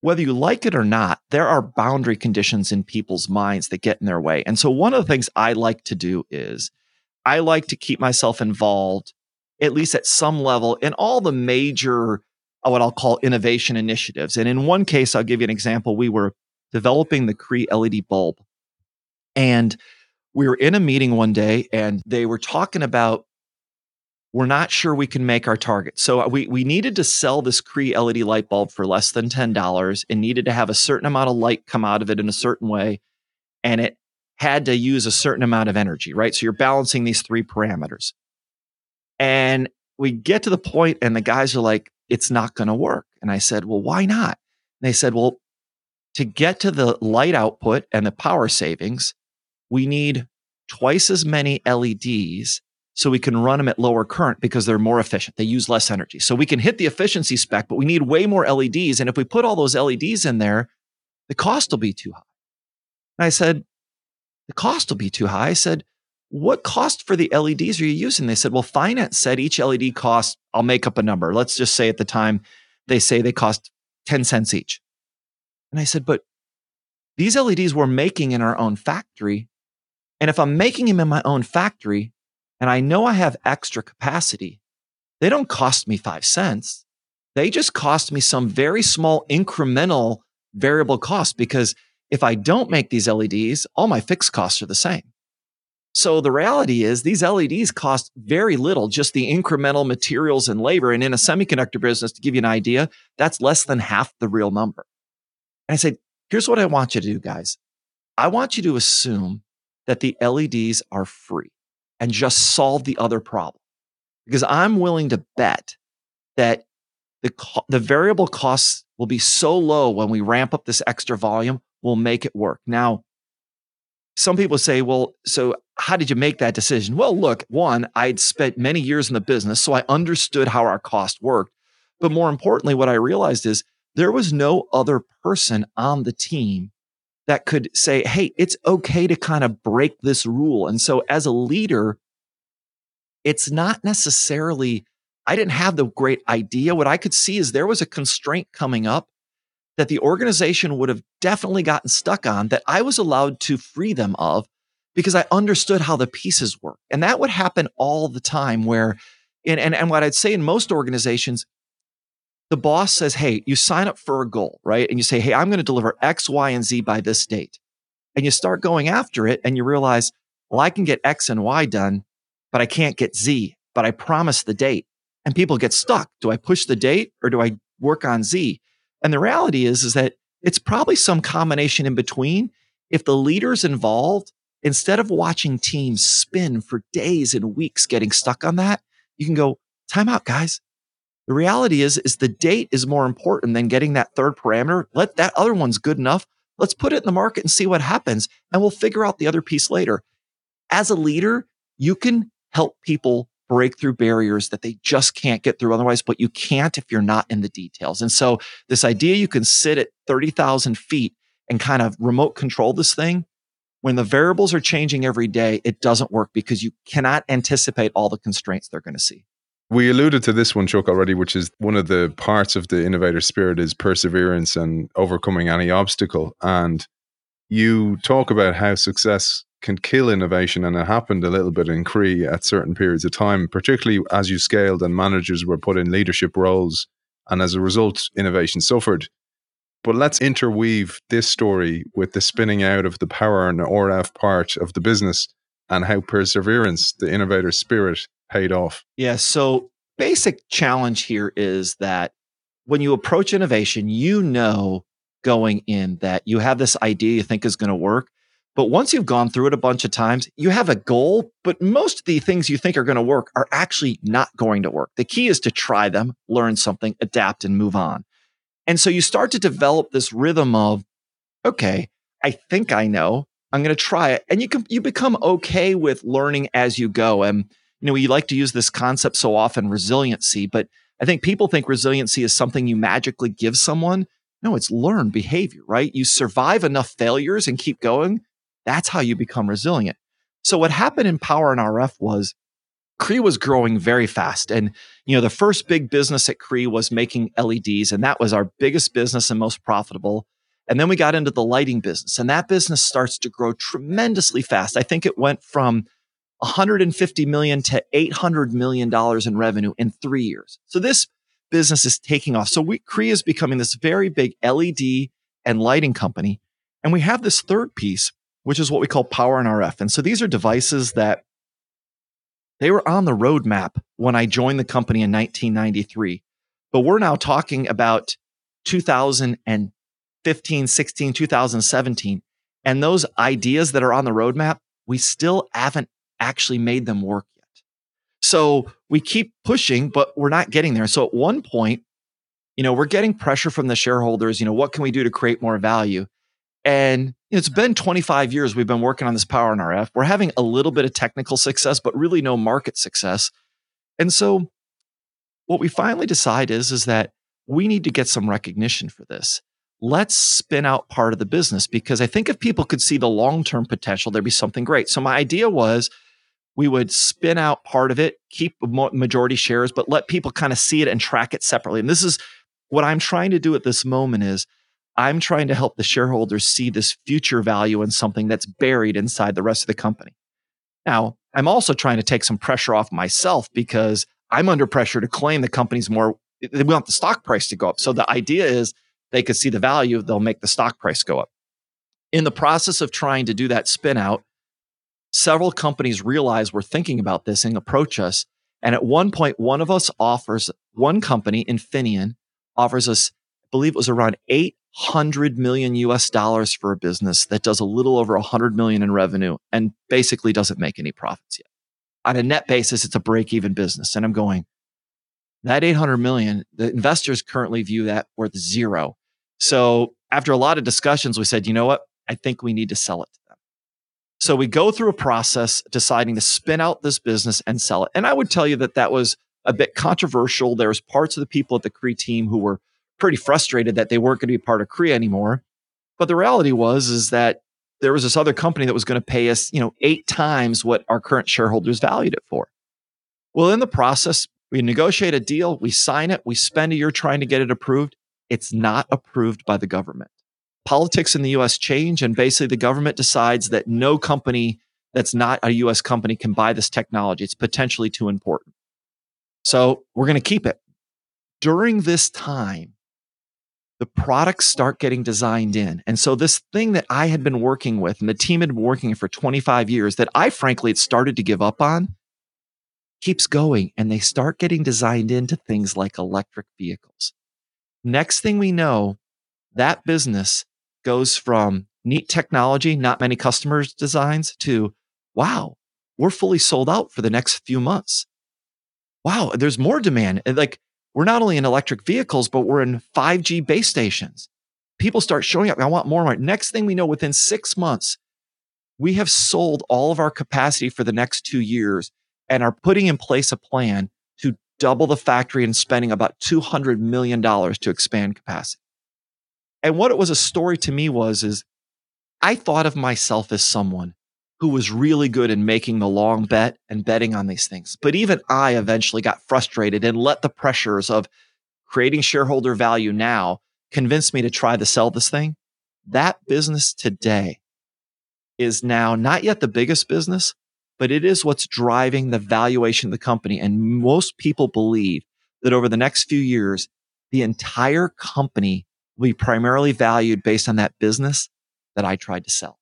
whether you like it or not, there are boundary conditions in people's minds that get in their way. And so one of the things I like to do is I like to keep myself involved, at least at some level, in all the major, uh, what I'll call innovation initiatives. And in one case, I'll give you an example. We were developing the Cree LED bulb. And we were in a meeting one day and they were talking about we're not sure we can make our target. So uh, we, we needed to sell this Cree LED light bulb for less than $10 and needed to have a certain amount of light come out of it in a certain way. And it had to use a certain amount of energy, right? So you're balancing these three parameters. And we get to the point and the guys are like, it's not going to work. And I said, well, why not? And they said, well, to get to the light output and the power savings, we need twice as many LEDs so we can run them at lower current because they're more efficient. They use less energy. So we can hit the efficiency spec, but we need way more LEDs. And if we put all those LEDs in there, the cost will be too high. And I said, the cost will be too high. I said, what cost for the LEDs are you using? They said, well, finance said each LED cost, I'll make up a number. Let's just say at the time they say they cost 10 cents each. And I said, but these LEDs we're making in our own factory. And if I'm making them in my own factory and I know I have extra capacity, they don't cost me five cents. They just cost me some very small incremental variable cost because if I don't make these LEDs, all my fixed costs are the same. So the reality is these LEDs cost very little, just the incremental materials and labor. And in a semiconductor business, to give you an idea, that's less than half the real number. And I said, here's what I want you to do, guys. I want you to assume that the LEDs are free and just solve the other problem. Because I'm willing to bet that the, the variable costs will be so low when we ramp up this extra volume will make it work. Now, some people say, well, so how did you make that decision? Well, look, one, I'd spent many years in the business, so I understood how our cost worked. But more importantly, what I realized is there was no other person on the team that could say, hey, it's okay to kind of break this rule. And so as a leader, it's not necessarily, I didn't have the great idea. What I could see is there was a constraint coming up that the organization would have definitely gotten stuck on that I was allowed to free them of because I understood how the pieces work. And that would happen all the time where, and, and, and what I'd say in most organizations, the boss says, Hey, you sign up for a goal, right? And you say, Hey, I'm going to deliver X, Y, and Z by this date. And you start going after it and you realize, well, I can get X and Y done, but I can't get Z, but I promised the date. And people get stuck. Do I push the date or do I work on Z? And the reality is, is that it's probably some combination in between. If the leaders involved instead of watching teams spin for days and weeks getting stuck on that, you can go, time out, guys. The reality is, is the date is more important than getting that third parameter. Let that other one's good enough. Let's put it in the market and see what happens. And we'll figure out the other piece later. As a leader, you can help people break through barriers that they just can't get through otherwise, but you can't if you're not in the details. And so this idea you can sit at 30,000 feet and kind of remote control this thing when the variables are changing every day, it doesn't work because you cannot anticipate all the constraints they're going to see. We alluded to this one, Chuck, already, which is one of the parts of the innovator spirit is perseverance and overcoming any obstacle. And you talk about how success can kill innovation, and it happened a little bit in Cree at certain periods of time, particularly as you scaled and managers were put in leadership roles. And as a result, innovation suffered. But let's interweave this story with the spinning out of the power and RF part of the business and how perseverance, the innovator spirit, paid off. Yeah. So, basic challenge here is that when you approach innovation, you know going in that you have this idea you think is going to work. But once you've gone through it a bunch of times, you have a goal, but most of the things you think are going to work are actually not going to work. The key is to try them, learn something, adapt, and move on. And so you start to develop this rhythm of, okay, I think I know. I'm going to try it. And you can, you become okay with learning as you go. And, you know, we like to use this concept so often, resiliency, but I think people think resiliency is something you magically give someone. No, it's learned behavior, right? You survive enough failures and keep going. That's how you become resilient. So what happened in Power and RF was Cree was growing very fast. And, you know, the first big business at Cree was making LEDs, and that was our biggest business and most profitable. And then we got into the lighting business, and that business starts to grow tremendously fast. I think it went from 150 million to 800 million dollars in revenue in three years. So this business is taking off. So we, Cree is becoming this very big LED and lighting company. And we have this third piece, which is what we call power and RF. And so these are devices that they were on the roadmap when I joined the company in 1993. But we're now talking about 2015, 16, 2017. And those ideas that are on the roadmap, we still haven't actually made them work yet. So we keep pushing, but we're not getting there. So at one point, you know, we're getting pressure from the shareholders. You know, what can we do to create more value? And it's been 25 years we've been working on this power and RF. We're having a little bit of technical success, but really no market success. And so what we finally decide is, is that we need to get some recognition for this. Let's spin out part of the business because I think if people could see the long term potential, there'd be something great. So my idea was we would spin out part of it, keep majority shares, but let people kind of see it and track it separately. And this is what I'm trying to do at this moment is I'm trying to help the shareholders see this future value in something that's buried inside the rest of the company. Now, I'm also trying to take some pressure off myself because I'm under pressure to claim the company's more, they want the stock price to go up. So the idea is they could see the value, they'll make the stock price go up. In the process of trying to do that spin out, several companies realize we're thinking about this and approach us. And at one point, one of us offers, one company, Infineon, offers us, I believe it was around eight 100 million US dollars for a business that does a little over 100 million in revenue and basically doesn't make any profits yet. On a net basis, it's a break even business. And I'm going, that 800 million, the investors currently view that worth zero. So after a lot of discussions, we said, you know what? I think we need to sell it to them. So we go through a process deciding to spin out this business and sell it. And I would tell you that that was a bit controversial. There was parts of the people at the Cree team who were pretty frustrated that they weren't going to be part of Cree anymore. But the reality was is that there was this other company that was going to pay us, you know, eight times what our current shareholders valued it for. Well, in the process, we negotiate a deal, we sign it, we spend a year trying to get it approved. It's not approved by the government. Politics in the US change, and basically the government decides that no company that's not a US company can buy this technology. It's potentially too important. So we're going to keep it. During this time, the products start getting designed in. And so this thing that I had been working with and the team had been working for 25 years that I frankly had started to give up on keeps going and they start getting designed into things like electric vehicles. Next thing we know, that business goes from neat technology, not many customers designs to wow, we're fully sold out for the next few months. Wow, there's more demand. And like we're not only in electric vehicles, but we're in 5G base stations. People start showing up. I want more. Next thing we know, within six months, we have sold all of our capacity for the next two years and are putting in place a plan to double the factory and spending about $200 million to expand capacity. And what it was a story to me was, is I thought of myself as someone who was really good in making the long bet and betting on these things. But even I eventually got frustrated and let the pressures of creating shareholder value now convince me to try to sell this thing. That business today is now not yet the biggest business, but it is what's driving the valuation of the company. And most people believe that over the next few years, the entire company will be primarily valued based on that business that I tried to sell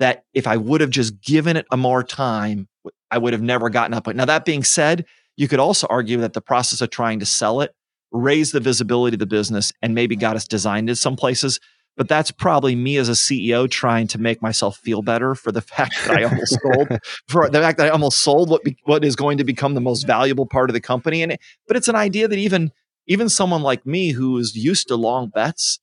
that if I would have just given it a more time, I would have never gotten up. Now, that being said, you could also argue that the process of trying to sell it raised the visibility of the business and maybe got us designed in some places. But that's probably me as a CEO trying to make myself feel better for the <laughs> fact that I almost sold, for the fact that I almost sold what be, what is going to become the most valuable part of the company. And but it's an idea that even even someone like me who is used to long bets,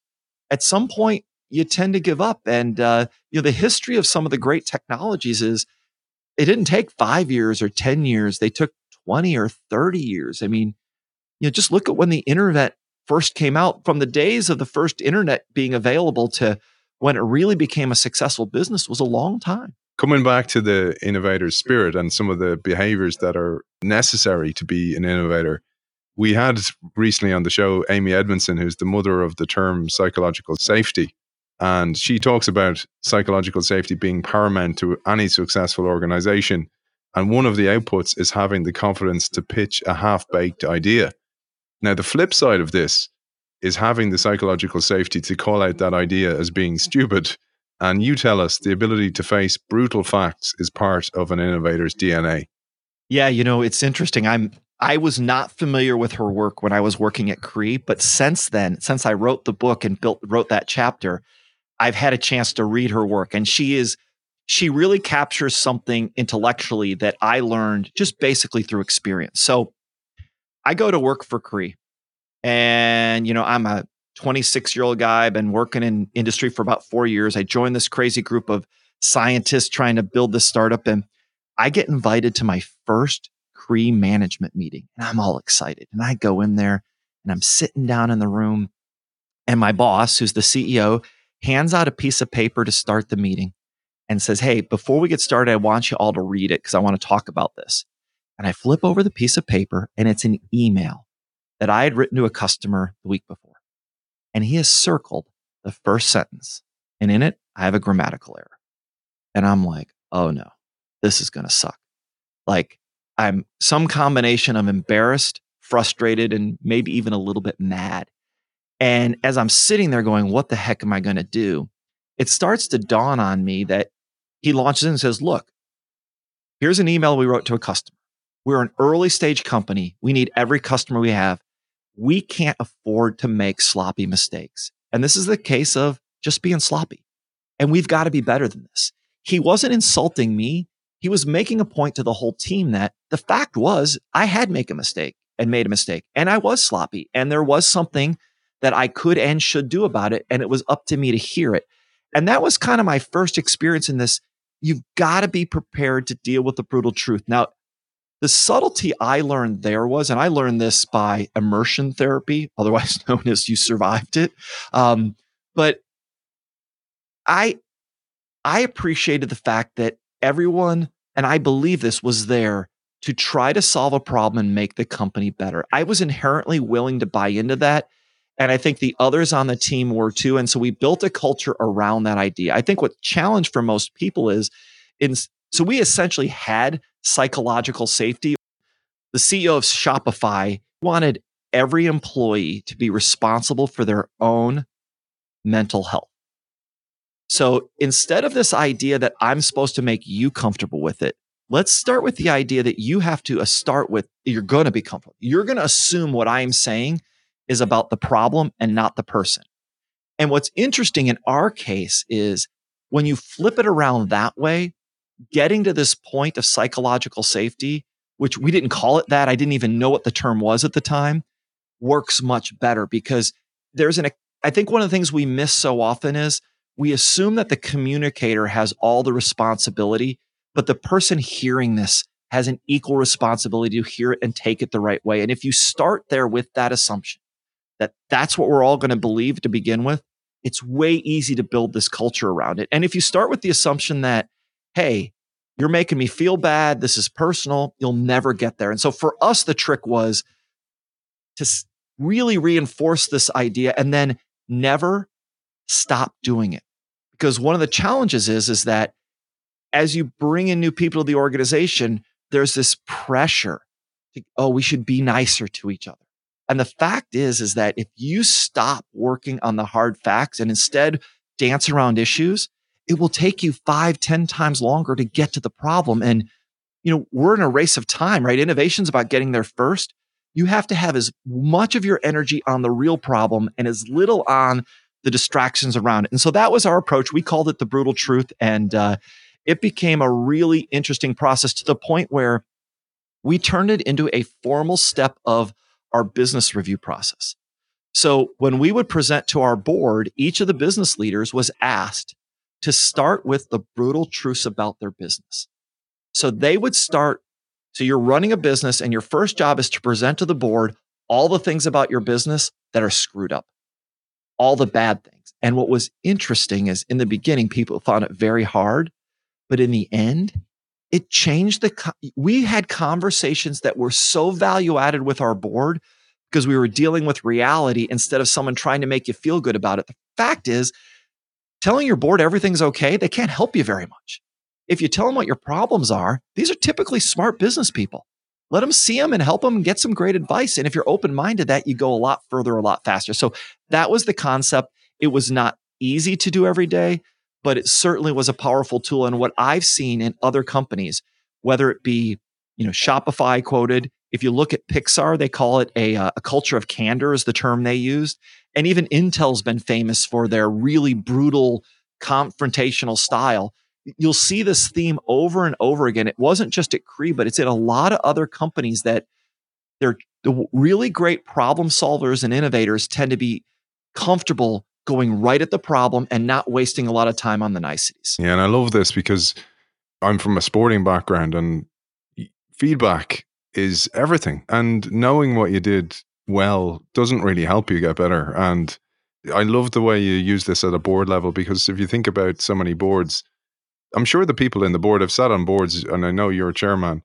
at some point you tend to give up. And uh, you know, the history of some of the great technologies is it didn't take five years or 10 years. They took 20 or 30 years. I mean, you know, just look at when the internet first came out from the days of the first internet being available to when it really became a successful business was a long time. Coming back to the innovator's spirit and some of the behaviors that are necessary to be an innovator, we had recently on the show Amy Edmondson, who's the mother of the term psychological safety. And she talks about psychological safety being paramount to any successful organization. And one of the outputs is having the confidence to pitch a half baked idea. Now, the flip side of this is having the psychological safety to call out that idea as being stupid. And you tell us the ability to face brutal facts is part of an innovator's DNA. Yeah, you know, it's interesting. I'm I was not familiar with her work when I was working at Cree, but since then, since I wrote the book and built wrote that chapter, I've had a chance to read her work and she is she really captures something intellectually that I learned just basically through experience. So I go to work for Cree and you know I'm a 26 year old guy, I've been working in industry for about 4 years. I joined this crazy group of scientists trying to build this startup and I get invited to my first Cree management meeting and I'm all excited. And I go in there and I'm sitting down in the room and my boss, who's the CEO, hands out a piece of paper to start the meeting and says, Hey, before we get started, I want you all to read it because I want to talk about this. And I flip over the piece of paper and it's an email that I had written to a customer the week before. And he has circled the first sentence. And in it, I have a grammatical error. And I'm like, oh no, this is going to suck. Like I'm some combination of embarrassed, frustrated, and maybe even a little bit mad and as I'm sitting there going, what the heck am I going to do? It starts to dawn on me that he launches in and says, look, here's an email we wrote to a customer. We're an early stage company. We need every customer we have. We can't afford to make sloppy mistakes. And this is the case of just being sloppy. And we've got to be better than this. He wasn't insulting me. He was making a point to the whole team that the fact was I had made a mistake and made a mistake and I was sloppy and there was something that I could and should do about it. And it was up to me to hear it. And that was kind of my first experience in this. You've got to be prepared to deal with the brutal truth. Now, the subtlety I learned there was, and I learned this by immersion therapy, <laughs> otherwise known as you survived it. Um, but I, I appreciated the fact that everyone, and I believe this was there to try to solve a problem and make the company better. I was inherently willing to buy into that and I think the others on the team were too. And so we built a culture around that idea. I think what challenge for most people is in so we essentially had psychological safety. The CEO of Shopify wanted every employee to be responsible for their own mental health. So instead of this idea that I'm supposed to make you comfortable with it, let's start with the idea that you have to uh, start with you're going to be comfortable. You're going to assume what I'm saying is about the problem and not the person. And what's interesting in our case is when you flip it around that way, getting to this point of psychological safety, which we didn't call it that, I didn't even know what the term was at the time, works much better because there's an, I think one of the things we miss so often is we assume that the communicator has all the responsibility, but the person hearing this has an equal responsibility to hear it and take it the right way. And if you start there with that assumption that that's what we're all going to believe to begin with, it's way easy to build this culture around it. And if you start with the assumption that, hey, you're making me feel bad, this is personal, you'll never get there. And so for us, the trick was to really reinforce this idea and then never stop doing it. Because one of the challenges is, is that as you bring in new people to the organization, there's this pressure to, oh, we should be nicer to each other. And the fact is, is that if you stop working on the hard facts and instead dance around issues, it will take you five, ten times longer to get to the problem. And, you know, we're in a race of time, right? Innovation's about getting there first. You have to have as much of your energy on the real problem and as little on the distractions around it. And so that was our approach. We called it the brutal truth. And uh, it became a really interesting process to the point where we turned it into a formal step of our business review process. So when we would present to our board, each of the business leaders was asked to start with the brutal truths about their business. So they would start. So you're running a business and your first job is to present to the board all the things about your business that are screwed up, all the bad things. And what was interesting is in the beginning, people found it very hard, but in the end, it changed the, we had conversations that were so value added with our board because we were dealing with reality instead of someone trying to make you feel good about it. The fact is, telling your board everything's okay, they can't help you very much. If you tell them what your problems are, these are typically smart business people. Let them see them and help them get some great advice. And if you're open minded, that you go a lot further, a lot faster. So that was the concept. It was not easy to do every day, but it certainly was a powerful tool. And what I've seen in other companies, whether it be, you know, Shopify quoted, if you look at Pixar, they call it a, uh, a culture of candor is the term they used. And even Intel's been famous for their really brutal confrontational style. You'll see this theme over and over again. It wasn't just at Cree, but it's in a lot of other companies that they're the really great problem solvers and innovators tend to be comfortable going right at the problem and not wasting a lot of time on the niceties. Yeah, and I love this because I'm from a sporting background and feedback is everything. And knowing what you did well doesn't really help you get better. And I love the way you use this at a board level because if you think about so many boards, I'm sure the people in the board have sat on boards, and I know you're a chairman.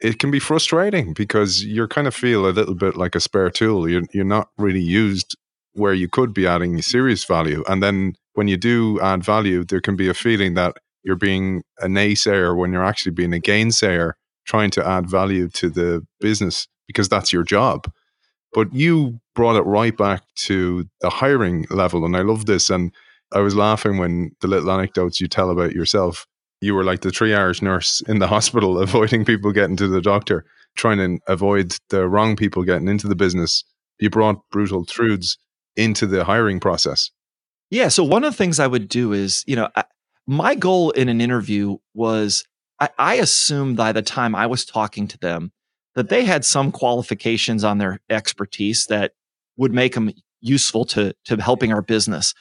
It can be frustrating because you kind of feel a little bit like a spare tool. You're, you're not really used where you could be adding serious value. And then when you do add value, there can be a feeling that you're being a naysayer when you're actually being a gainsayer, trying to add value to the business because that's your job. But you brought it right back to the hiring level. And I love this. And I was laughing when the little anecdotes you tell about yourself. You were like the triage nurse in the <laughs> hospital, avoiding people getting to the doctor, trying to avoid the wrong people getting into the business. You brought brutal truths into the hiring process? Yeah. So one of the things I would do is, you know, I, my goal in an interview was I, I assumed by the time I was talking to them that they had some qualifications on their expertise that would make them useful to to helping our business.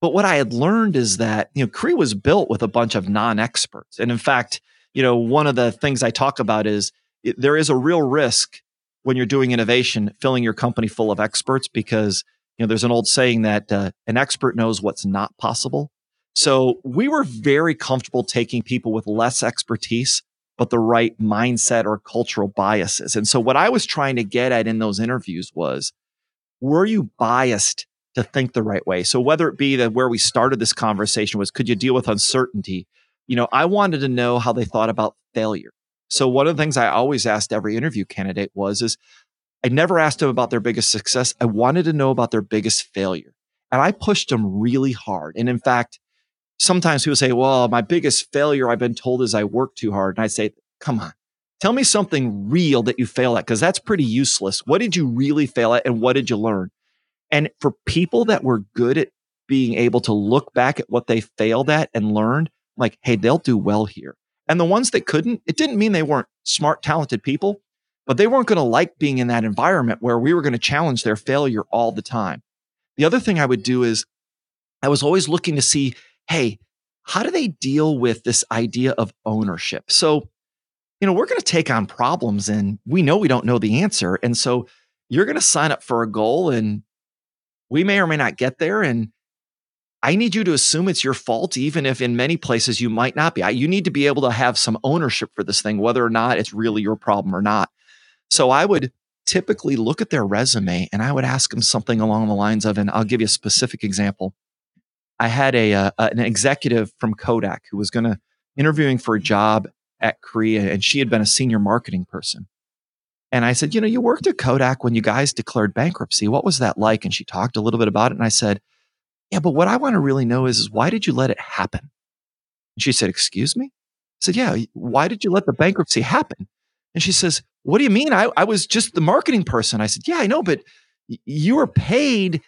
But what I had learned is that you know Cree was built with a bunch of non-experts, and in fact, you know one of the things I talk about is it, there is a real risk when you're doing innovation filling your company full of experts because you know, there's an old saying that uh, an expert knows what's not possible. So we were very comfortable taking people with less expertise, but the right mindset or cultural biases. And so what I was trying to get at in those interviews was, were you biased to think the right way? So whether it be that where we started this conversation was, could you deal with uncertainty? You know, I wanted to know how they thought about failure. So one of the things I always asked every interview candidate was, is I never asked them about their biggest success. I wanted to know about their biggest failure. And I pushed them really hard. And in fact, sometimes people say, well, my biggest failure I've been told is I work too hard. And I say, come on, tell me something real that you fail at, because that's pretty useless. What did you really fail at and what did you learn? And for people that were good at being able to look back at what they failed at and learned, like, hey, they'll do well here. And the ones that couldn't, it didn't mean they weren't smart, talented people, but they weren't going to like being in that environment where we were going to challenge their failure all the time. The other thing I would do is I was always looking to see, hey, how do they deal with this idea of ownership? So, you know, we're going to take on problems and we know we don't know the answer. And so you're going to sign up for a goal and we may or may not get there. And I need you to assume it's your fault, even if in many places you might not be. You need to be able to have some ownership for this thing, whether or not it's really your problem or not. So I would typically look at their resume and I would ask them something along the lines of, and I'll give you a specific example. I had a, uh, an executive from Kodak who was going to interviewing for a job at Cree, and she had been a senior marketing person. And I said, you know, you worked at Kodak when you guys declared bankruptcy. What was that like? And she talked a little bit about it. And I said, yeah, but what I want to really know is, is why did you let it happen? And she said, excuse me? I said, yeah, why did you let the bankruptcy happen? And she says, what do you mean? I, I was just the marketing person. I said, yeah, I know, but you were paid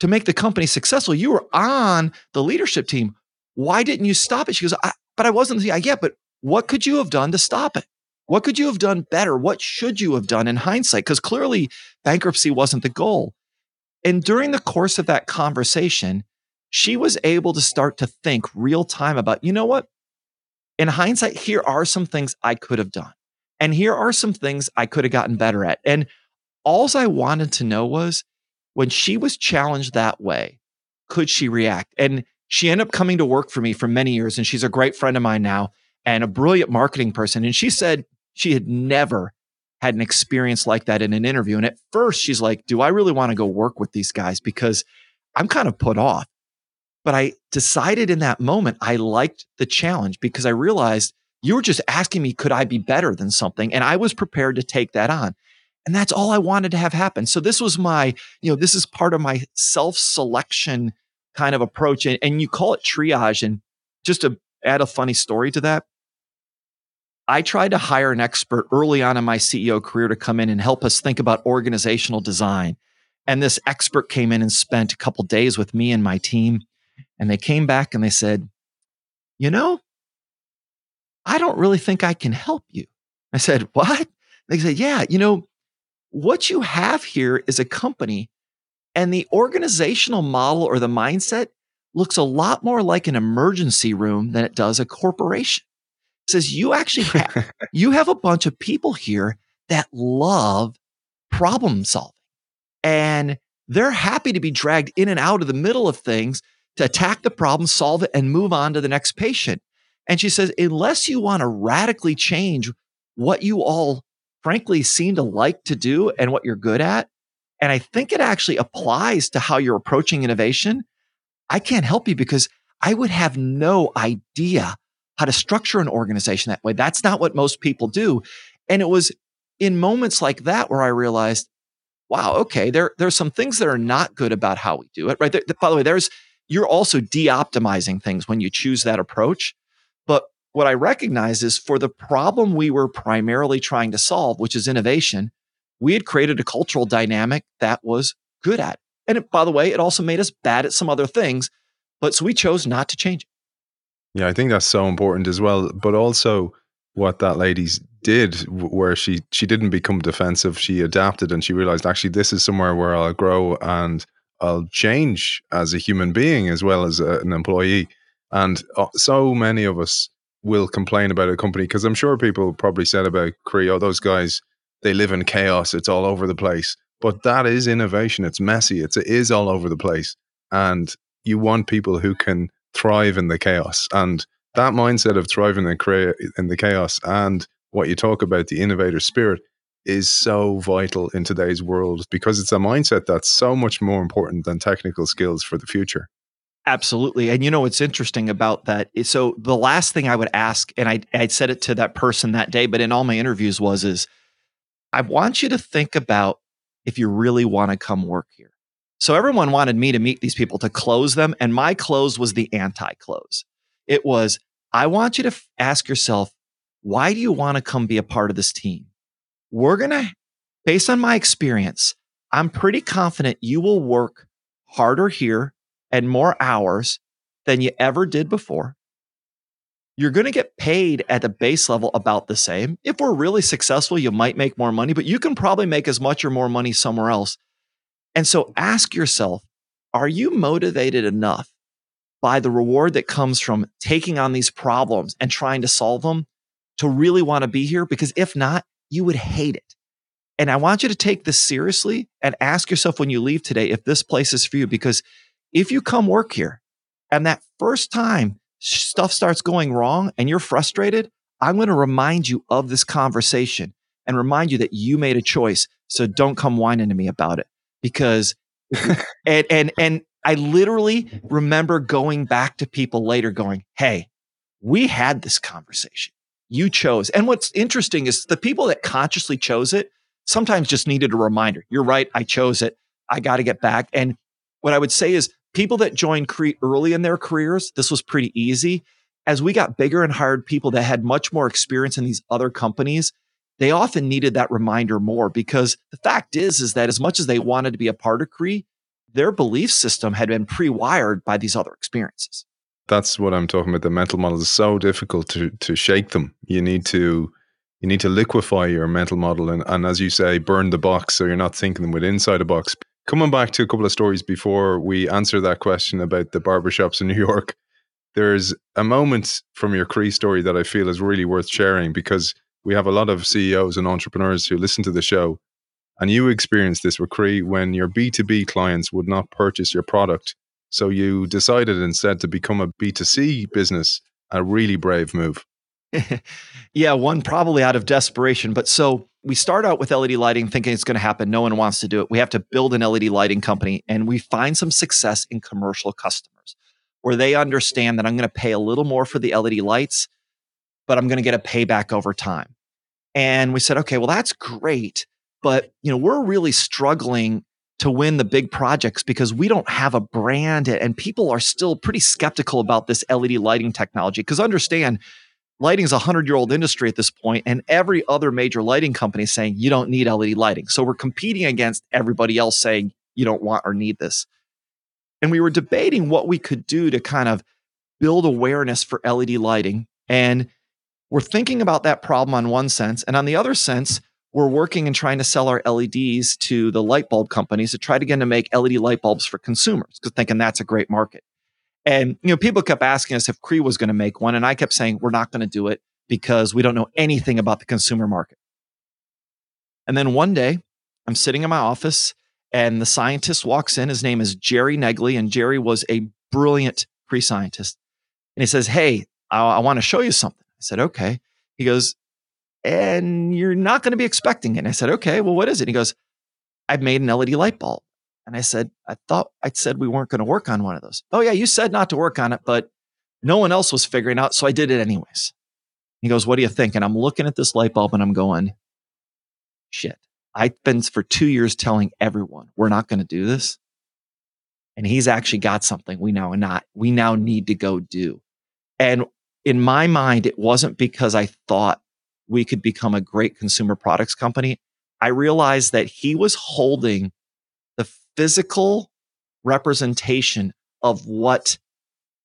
to make the company successful. You were on the leadership team. Why didn't you stop it? She goes, I, but I wasn't. Yeah, yeah, but what could you have done to stop it? What could you have done better? What should you have done in hindsight? Because clearly bankruptcy wasn't the goal. And during the course of that conversation, she was able to start to think real time about, you know what? In hindsight, here are some things I could have done. And here are some things I could have gotten better at. And all I wanted to know was when she was challenged that way, could she react? And she ended up coming to work for me for many years. And she's a great friend of mine now and a brilliant marketing person. And she said she had never had an experience like that in an interview. And at first, she's like, Do I really want to go work with these guys? Because I'm kind of put off. But I decided in that moment, I liked the challenge because I realized you were just asking me, could I be better than something? And I was prepared to take that on. And that's all I wanted to have happen. So this was my, you know, this is part of my self selection kind of approach. And, and you call it triage. And just to add a funny story to that, I tried to hire an expert early on in my CEO career to come in and help us think about organizational design. And this expert came in and spent a couple days with me and my team. And they came back and they said, You know, I don't really think I can help you. I said, What? They said, Yeah, you know, what you have here is a company, and the organizational model or the mindset looks a lot more like an emergency room than it does a corporation says you actually have, <laughs> you have a bunch of people here that love problem solving and they're happy to be dragged in and out of the middle of things to attack the problem, solve it, and move on to the next patient. And she says, unless you want to radically change what you all frankly seem to like to do and what you're good at, and I think it actually applies to how you're approaching innovation, I can't help you because I would have no idea how to structure an organization that way. That's not what most people do. And it was in moments like that where I realized, wow, okay, there, there's some things that are not good about how we do it, right? There, by the way, there's, you're also de-optimizing things when you choose that approach. What I recognize is for the problem we were primarily trying to solve, which is innovation, we had created a cultural dynamic that was good at. It. And it, by the way, it also made us bad at some other things. But so we chose not to change it. Yeah, I think that's so important as well. But also, what that lady did, where she she didn't become defensive, she adapted and she realized actually this is somewhere where I'll grow and I'll change as a human being as well as a, an employee. And uh, so many of us will complain about a company because I'm sure people probably said about Cree, oh, those guys they live in chaos. It's all over the place. But that is innovation. It's messy. It's it is all over the place, and you want people who can thrive in the chaos. And that mindset of thriving in, in the chaos and what you talk about, the innovator spirit, is so vital in today's world because it's a mindset that's so much more important than technical skills for the future. Absolutely. And you know what's interesting about that is so the last thing I would ask, and I I said it to that person that day, but in all my interviews was is I want you to think about if you really want to come work here. So everyone wanted me to meet these people to close them. And my close was the anti close. It was, I want you to f- ask yourself, why do you want to come be a part of this team? We're going to, based on my experience, I'm pretty confident you will work harder here and more hours than you ever did before. You're going to get paid at the base level about the same. If we're really successful, you might make more money, but you can probably make as much or more money somewhere else. And so ask yourself, are you motivated enough by the reward that comes from taking on these problems and trying to solve them to really want to be here? Because if not, you would hate it. And I want you to take this seriously and ask yourself when you leave today if this place is for you. Because if you come work here and that first time stuff starts going wrong and you're frustrated, I'm going to remind you of this conversation and remind you that you made a choice. So don't come whining to me about it because <laughs> and and and I literally remember going back to people later going, "Hey, we had this conversation. You chose." And what's interesting is the people that consciously chose it sometimes just needed a reminder. You're right, I chose it. I got to get back. And what I would say is people that joined Cree early in their careers, this was pretty easy. As we got bigger and hired people that had much more experience in these other companies, they often needed that reminder more because the fact is, is that as much as they wanted to be a part of Cree, their belief system had been pre-wired by these other experiences. That's what I'm talking about. The mental model is so difficult to to shake them. You need to you need to liquefy your mental model and, and as you say, burn the box so you're not thinking them with inside a box. Coming back to a couple of stories before we answer that question about the barbershops in New York, there's a moment from your Cree story that I feel is really worth sharing because we have a lot of CEOs and entrepreneurs who listen to the show. And you experienced this with Cree when your B2B clients would not purchase your product. So you decided instead to become a B2C business, a really brave move. <laughs> yeah, one probably out of desperation. But so we start out with LED lighting thinking it's going to happen. No one wants to do it. We have to build an LED lighting company and we find some success in commercial customers where they understand that I'm going to pay a little more for the LED lights, but I'm going to get a payback over time. And we said, okay, well, that's great. But, you know, we're really struggling to win the big projects because we don't have a brand and people are still pretty skeptical about this LED lighting technology. Because understand, lighting is a hundred year old industry at this point, and every other major lighting company is saying you don't need LED lighting. So we're competing against everybody else saying you don't want or need this. And we were debating what we could do to kind of build awareness for LED lighting. And we're thinking about that problem on one sense. And on the other sense, we're working and trying to sell our LEDs to the light bulb companies to try to get to make LED light bulbs for consumers because thinking that's a great market. And, you know, people kept asking us if Cree was going to make one. And I kept saying, we're not going to do it because we don't know anything about the consumer market. And then one day I'm sitting in my office and the scientist walks in. His name is Jerry Negley. And Jerry was a brilliant Cree scientist. And he says, Hey, I, I want to show you something. I said, Okay. He goes, And you're not going to be expecting it. And I said, Okay, well, what is it? And He goes, I've made an LED light bulb. And I said, I thought I said we weren't going to work on one of those. Oh, yeah, you said not to work on it, but no one else was figuring out. So I did it anyways. He goes, What do you think? And I'm looking at this light bulb and I'm going, Shit. I've been for two years telling everyone we're not going to do this. And he's actually got something we now not, we now need to go do. And in my mind, it wasn't because I thought we could become a great consumer products company. I realized that he was holding physical representation of what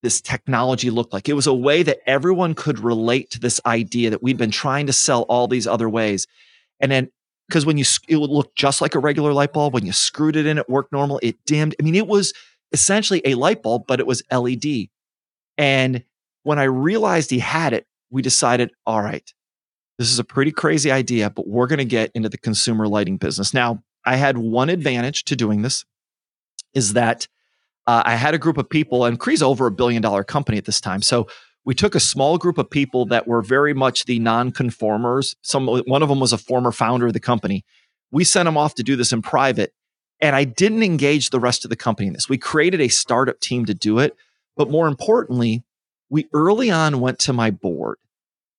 this technology looked like. It was a way that everyone could relate to this idea that we'd been trying to sell all these other ways. And then, because when you, it would look just like a regular light bulb. When you screwed it in, it worked normal. It dimmed. I mean, it was essentially a light bulb, but it was LED. And when I realized he had it, we decided, all right, this is a pretty crazy idea, but we're going to get into the consumer lighting business. Now, I had one advantage to doing this is that uh, I had a group of people, and Cree's over a billion dollar company at this time. So we took a small group of people that were very much the non-conformers. Some one of them was a former founder of the company. We sent them off to do this in private, and I didn't engage the rest of the company in this. We created a startup team to do it, but more importantly, we early on went to my board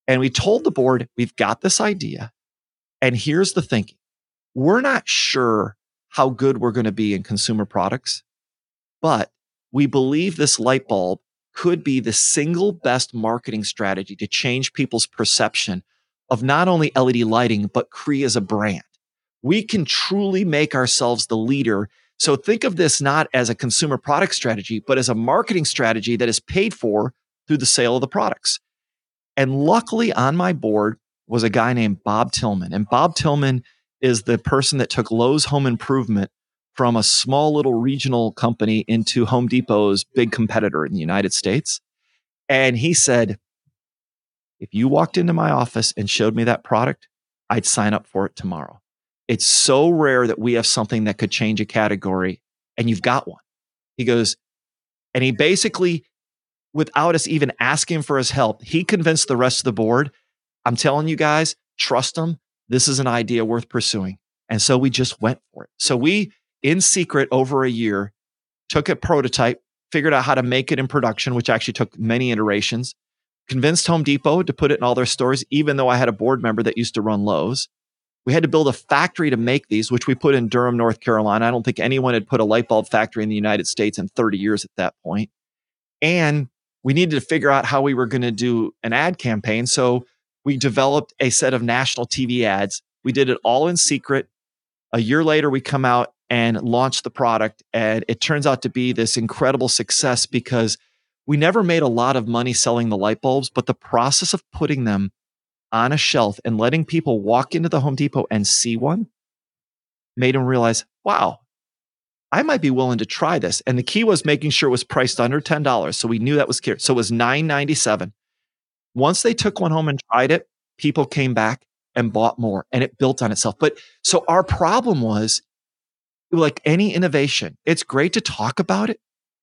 and we told the board, we've got this idea. And here's the thinking we're not sure how good we're going to be in consumer products, but we believe this light bulb could be the single best marketing strategy to change people's perception of not only LED lighting, but Cree as a brand. We can truly make ourselves the leader So think of this not as a consumer product strategy, but as a marketing strategy that is paid for through the sale of the products. And luckily on my board was a guy named Bob Tillman. And Bob Tillman is the person that took Lowe's Home Improvement from a small little regional company into Home Depot's big competitor in the United States. And he said, if you walked into my office and showed me that product, I'd sign up for it tomorrow. It's so rare that we have something that could change a category and you've got one. He goes, and he basically, without us even asking for his help, he convinced the rest of the board. I'm telling you guys, trust him. This is an idea worth pursuing. And so we just went for it. So we, in secret, over a year, took a prototype, figured out how to make it in production, which actually took many iterations, convinced Home Depot to put it in all their stores, even though I had a board member that used to run Lowe's. We had to build a factory to make these, which we put in Durham, North Carolina. I don't think anyone had put a light bulb factory in the United States in 30 years at that point. And we needed to figure out how we were going to do an ad campaign. So we developed a set of national TV ads. We did it all in secret. A year later, we come out and launch the product. And it turns out to be this incredible success because we never made a lot of money selling the light bulbs, but the process of putting them on a shelf and letting people walk into the Home Depot and see one made them realize, wow, I might be willing to try this. And the key was making sure it was priced under $10. So we knew that was clear. So it was $9.97. Once they took one home and tried it, people came back and bought more and it built on itself. But so our problem was like any innovation, it's great to talk about it.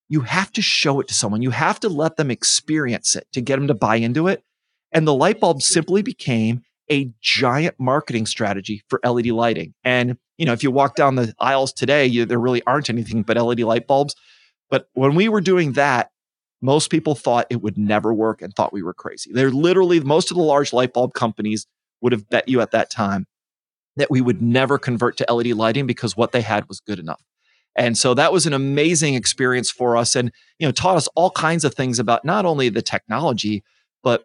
You have to show it to someone. You have to let them experience it to get them to buy into it. And the light bulb simply became a giant marketing strategy for LED lighting. And, you know, if you walk down the aisles today, you, there really aren't anything but LED light bulbs. But when we were doing that, most people thought it would never work and thought we were crazy. They're literally, most of the large light bulb companies would have bet you at that time that we would never convert to LED lighting because what they had was good enough. And so that was an amazing experience for us and you know taught us all kinds of things about not only the technology but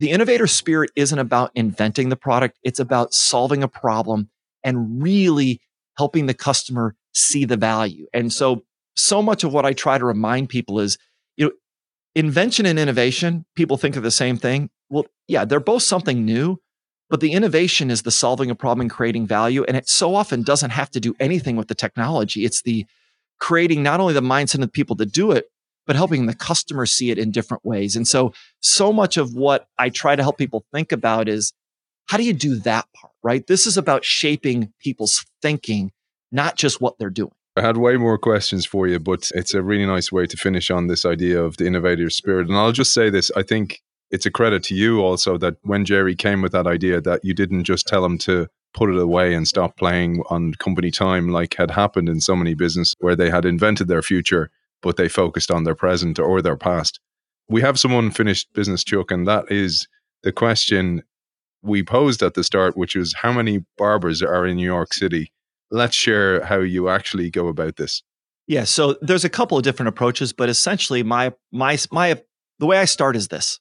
the innovator spirit isn't about inventing the product, it's about solving a problem and really helping the customer see the value. And so so much of what I try to remind people is invention and innovation, people think of the same thing. Well, yeah, they're both something new, but the innovation is the solving a problem and creating value. And it so often doesn't have to do anything with the technology. It's the creating not only the mindset of the people to do it, but helping the customer see it in different ways. And so, so much of what I try to help people think about is how do you do that part, right? This is about shaping people's thinking, not just what they're doing. I had way more questions for you, but it's a really nice way to finish on this idea of the innovator spirit. And I'll just say this I think it's a credit to you also that when Jerry came with that idea that you didn't just tell him to put it away and stop playing on company time like had happened in so many business where they had invented their future but they focused on their present or their past. We have some unfinished business, Chuck, and that is the question we posed at the start, which was how many barbers are in New York City? Let's share how you actually go about this. Yeah, so there's a couple of different approaches, but essentially my my my the way I start is this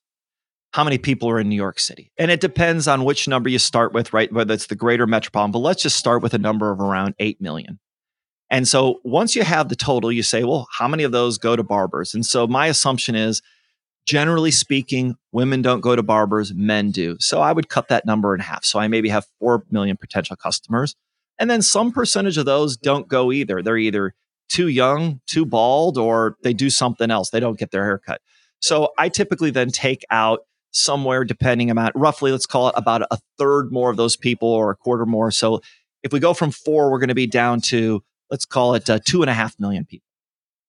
how many people are in New York City. And it depends on which number you start with, right? Whether it's the greater metropolitan, but let's just start with a number of around 8 million. And so once you have the total, you say, well, how many of those go to barbers? And so my assumption is, generally speaking, women don't go to barbers, men do. So I would cut that number in half. So I maybe have 4 million potential customers. And then some percentage of those don't go either. They're either too young, too bald, or they do something else. They don't get their hair cut. So I typically then take out somewhere depending amount roughly let's call it about a third more of those people or a quarter more so if we go from four we're going to be down to let's call it uh, two and a half million people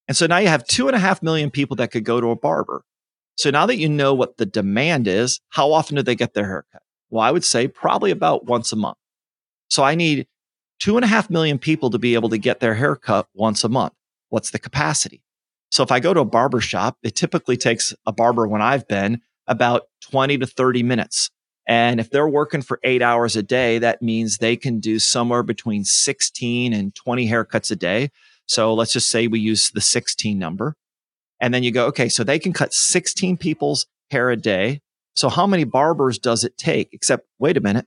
and so now you have two and a half million people that could go to a barber so now that you know what the demand is how often do they get their haircut well i would say probably about once a month so i need two and a half million people to be able to get their haircut once a month what's the capacity so if i go to a barber shop it typically takes a barber when i've been about 20 to 30 minutes. And if they're working for eight hours a day, that means they can do somewhere between 16 and 20 haircuts a day. So let's just say we use the 16 number. And then you go, okay, so they can cut 16 people's hair a day. So how many barbers does it take? Except, wait a minute,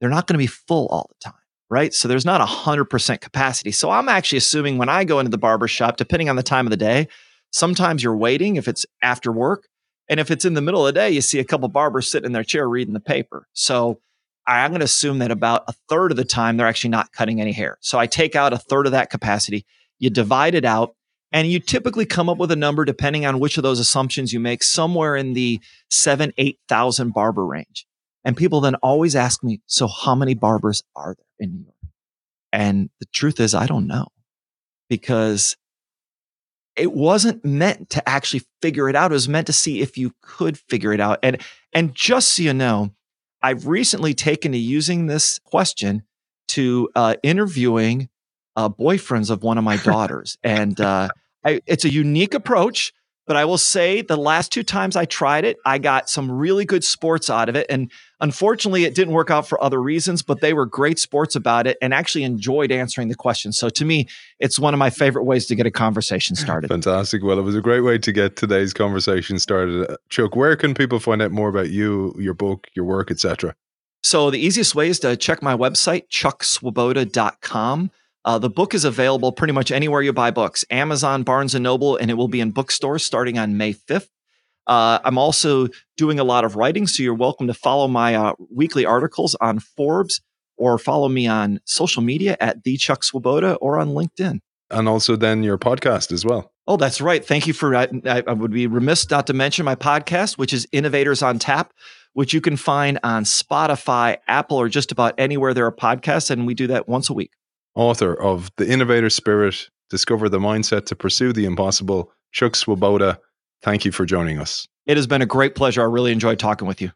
they're not going to be full all the time, right? So there's not a 100% capacity. So I'm actually assuming when I go into the barber shop, depending on the time of the day, sometimes you're waiting if it's after work. And if it's in the middle of the day, you see a couple barbers sitting in their chair reading the paper. So I'm going to assume that about a third of the time they're actually not cutting any hair. So I take out a third of that capacity, you divide it out, and you typically come up with a number depending on which of those assumptions you make, somewhere in the seven, 8,000 barber range. And people then always ask me, so how many barbers are there in New York? And the truth is, I don't know because it wasn't meant to actually figure it out. It was meant to see if you could figure it out. And, and just so you know, I've recently taken to using this question to uh, interviewing uh, boyfriends of one of my <laughs> daughters. and uh, I, it's a unique approach but I will say the last two times I tried it, I got some really good sports out of it. And unfortunately, it didn't work out for other reasons, but they were great sports about it and actually enjoyed answering the questions. So to me, it's one of my favorite ways to get a conversation started. Fantastic. Well, it was a great way to get today's conversation started. Uh, Chuck, where can people find out more about you, your book, your work, etc.? So the easiest way is to check my website, chuckswoboda.com. Uh, the book is available pretty much anywhere you buy books Amazon, Barnes and Noble, and it will be in bookstores starting on May 5th. Uh, I'm also doing a lot of writing, so you're welcome to follow my uh, weekly articles on Forbes or follow me on social media at the Chuck Swoboda or on LinkedIn. And also then your podcast as well. Oh, that's right. Thank you for. I, I would be remiss not to mention my podcast, which is Innovators on Tap, which you can find on Spotify, Apple, or just about anywhere there are podcasts. And we do that once a week author of The Innovator Spirit, Discover the Mindset to Pursue the Impossible, Chuck Swoboda. Thank you for joining us. It has been a great pleasure. I really enjoyed talking with you.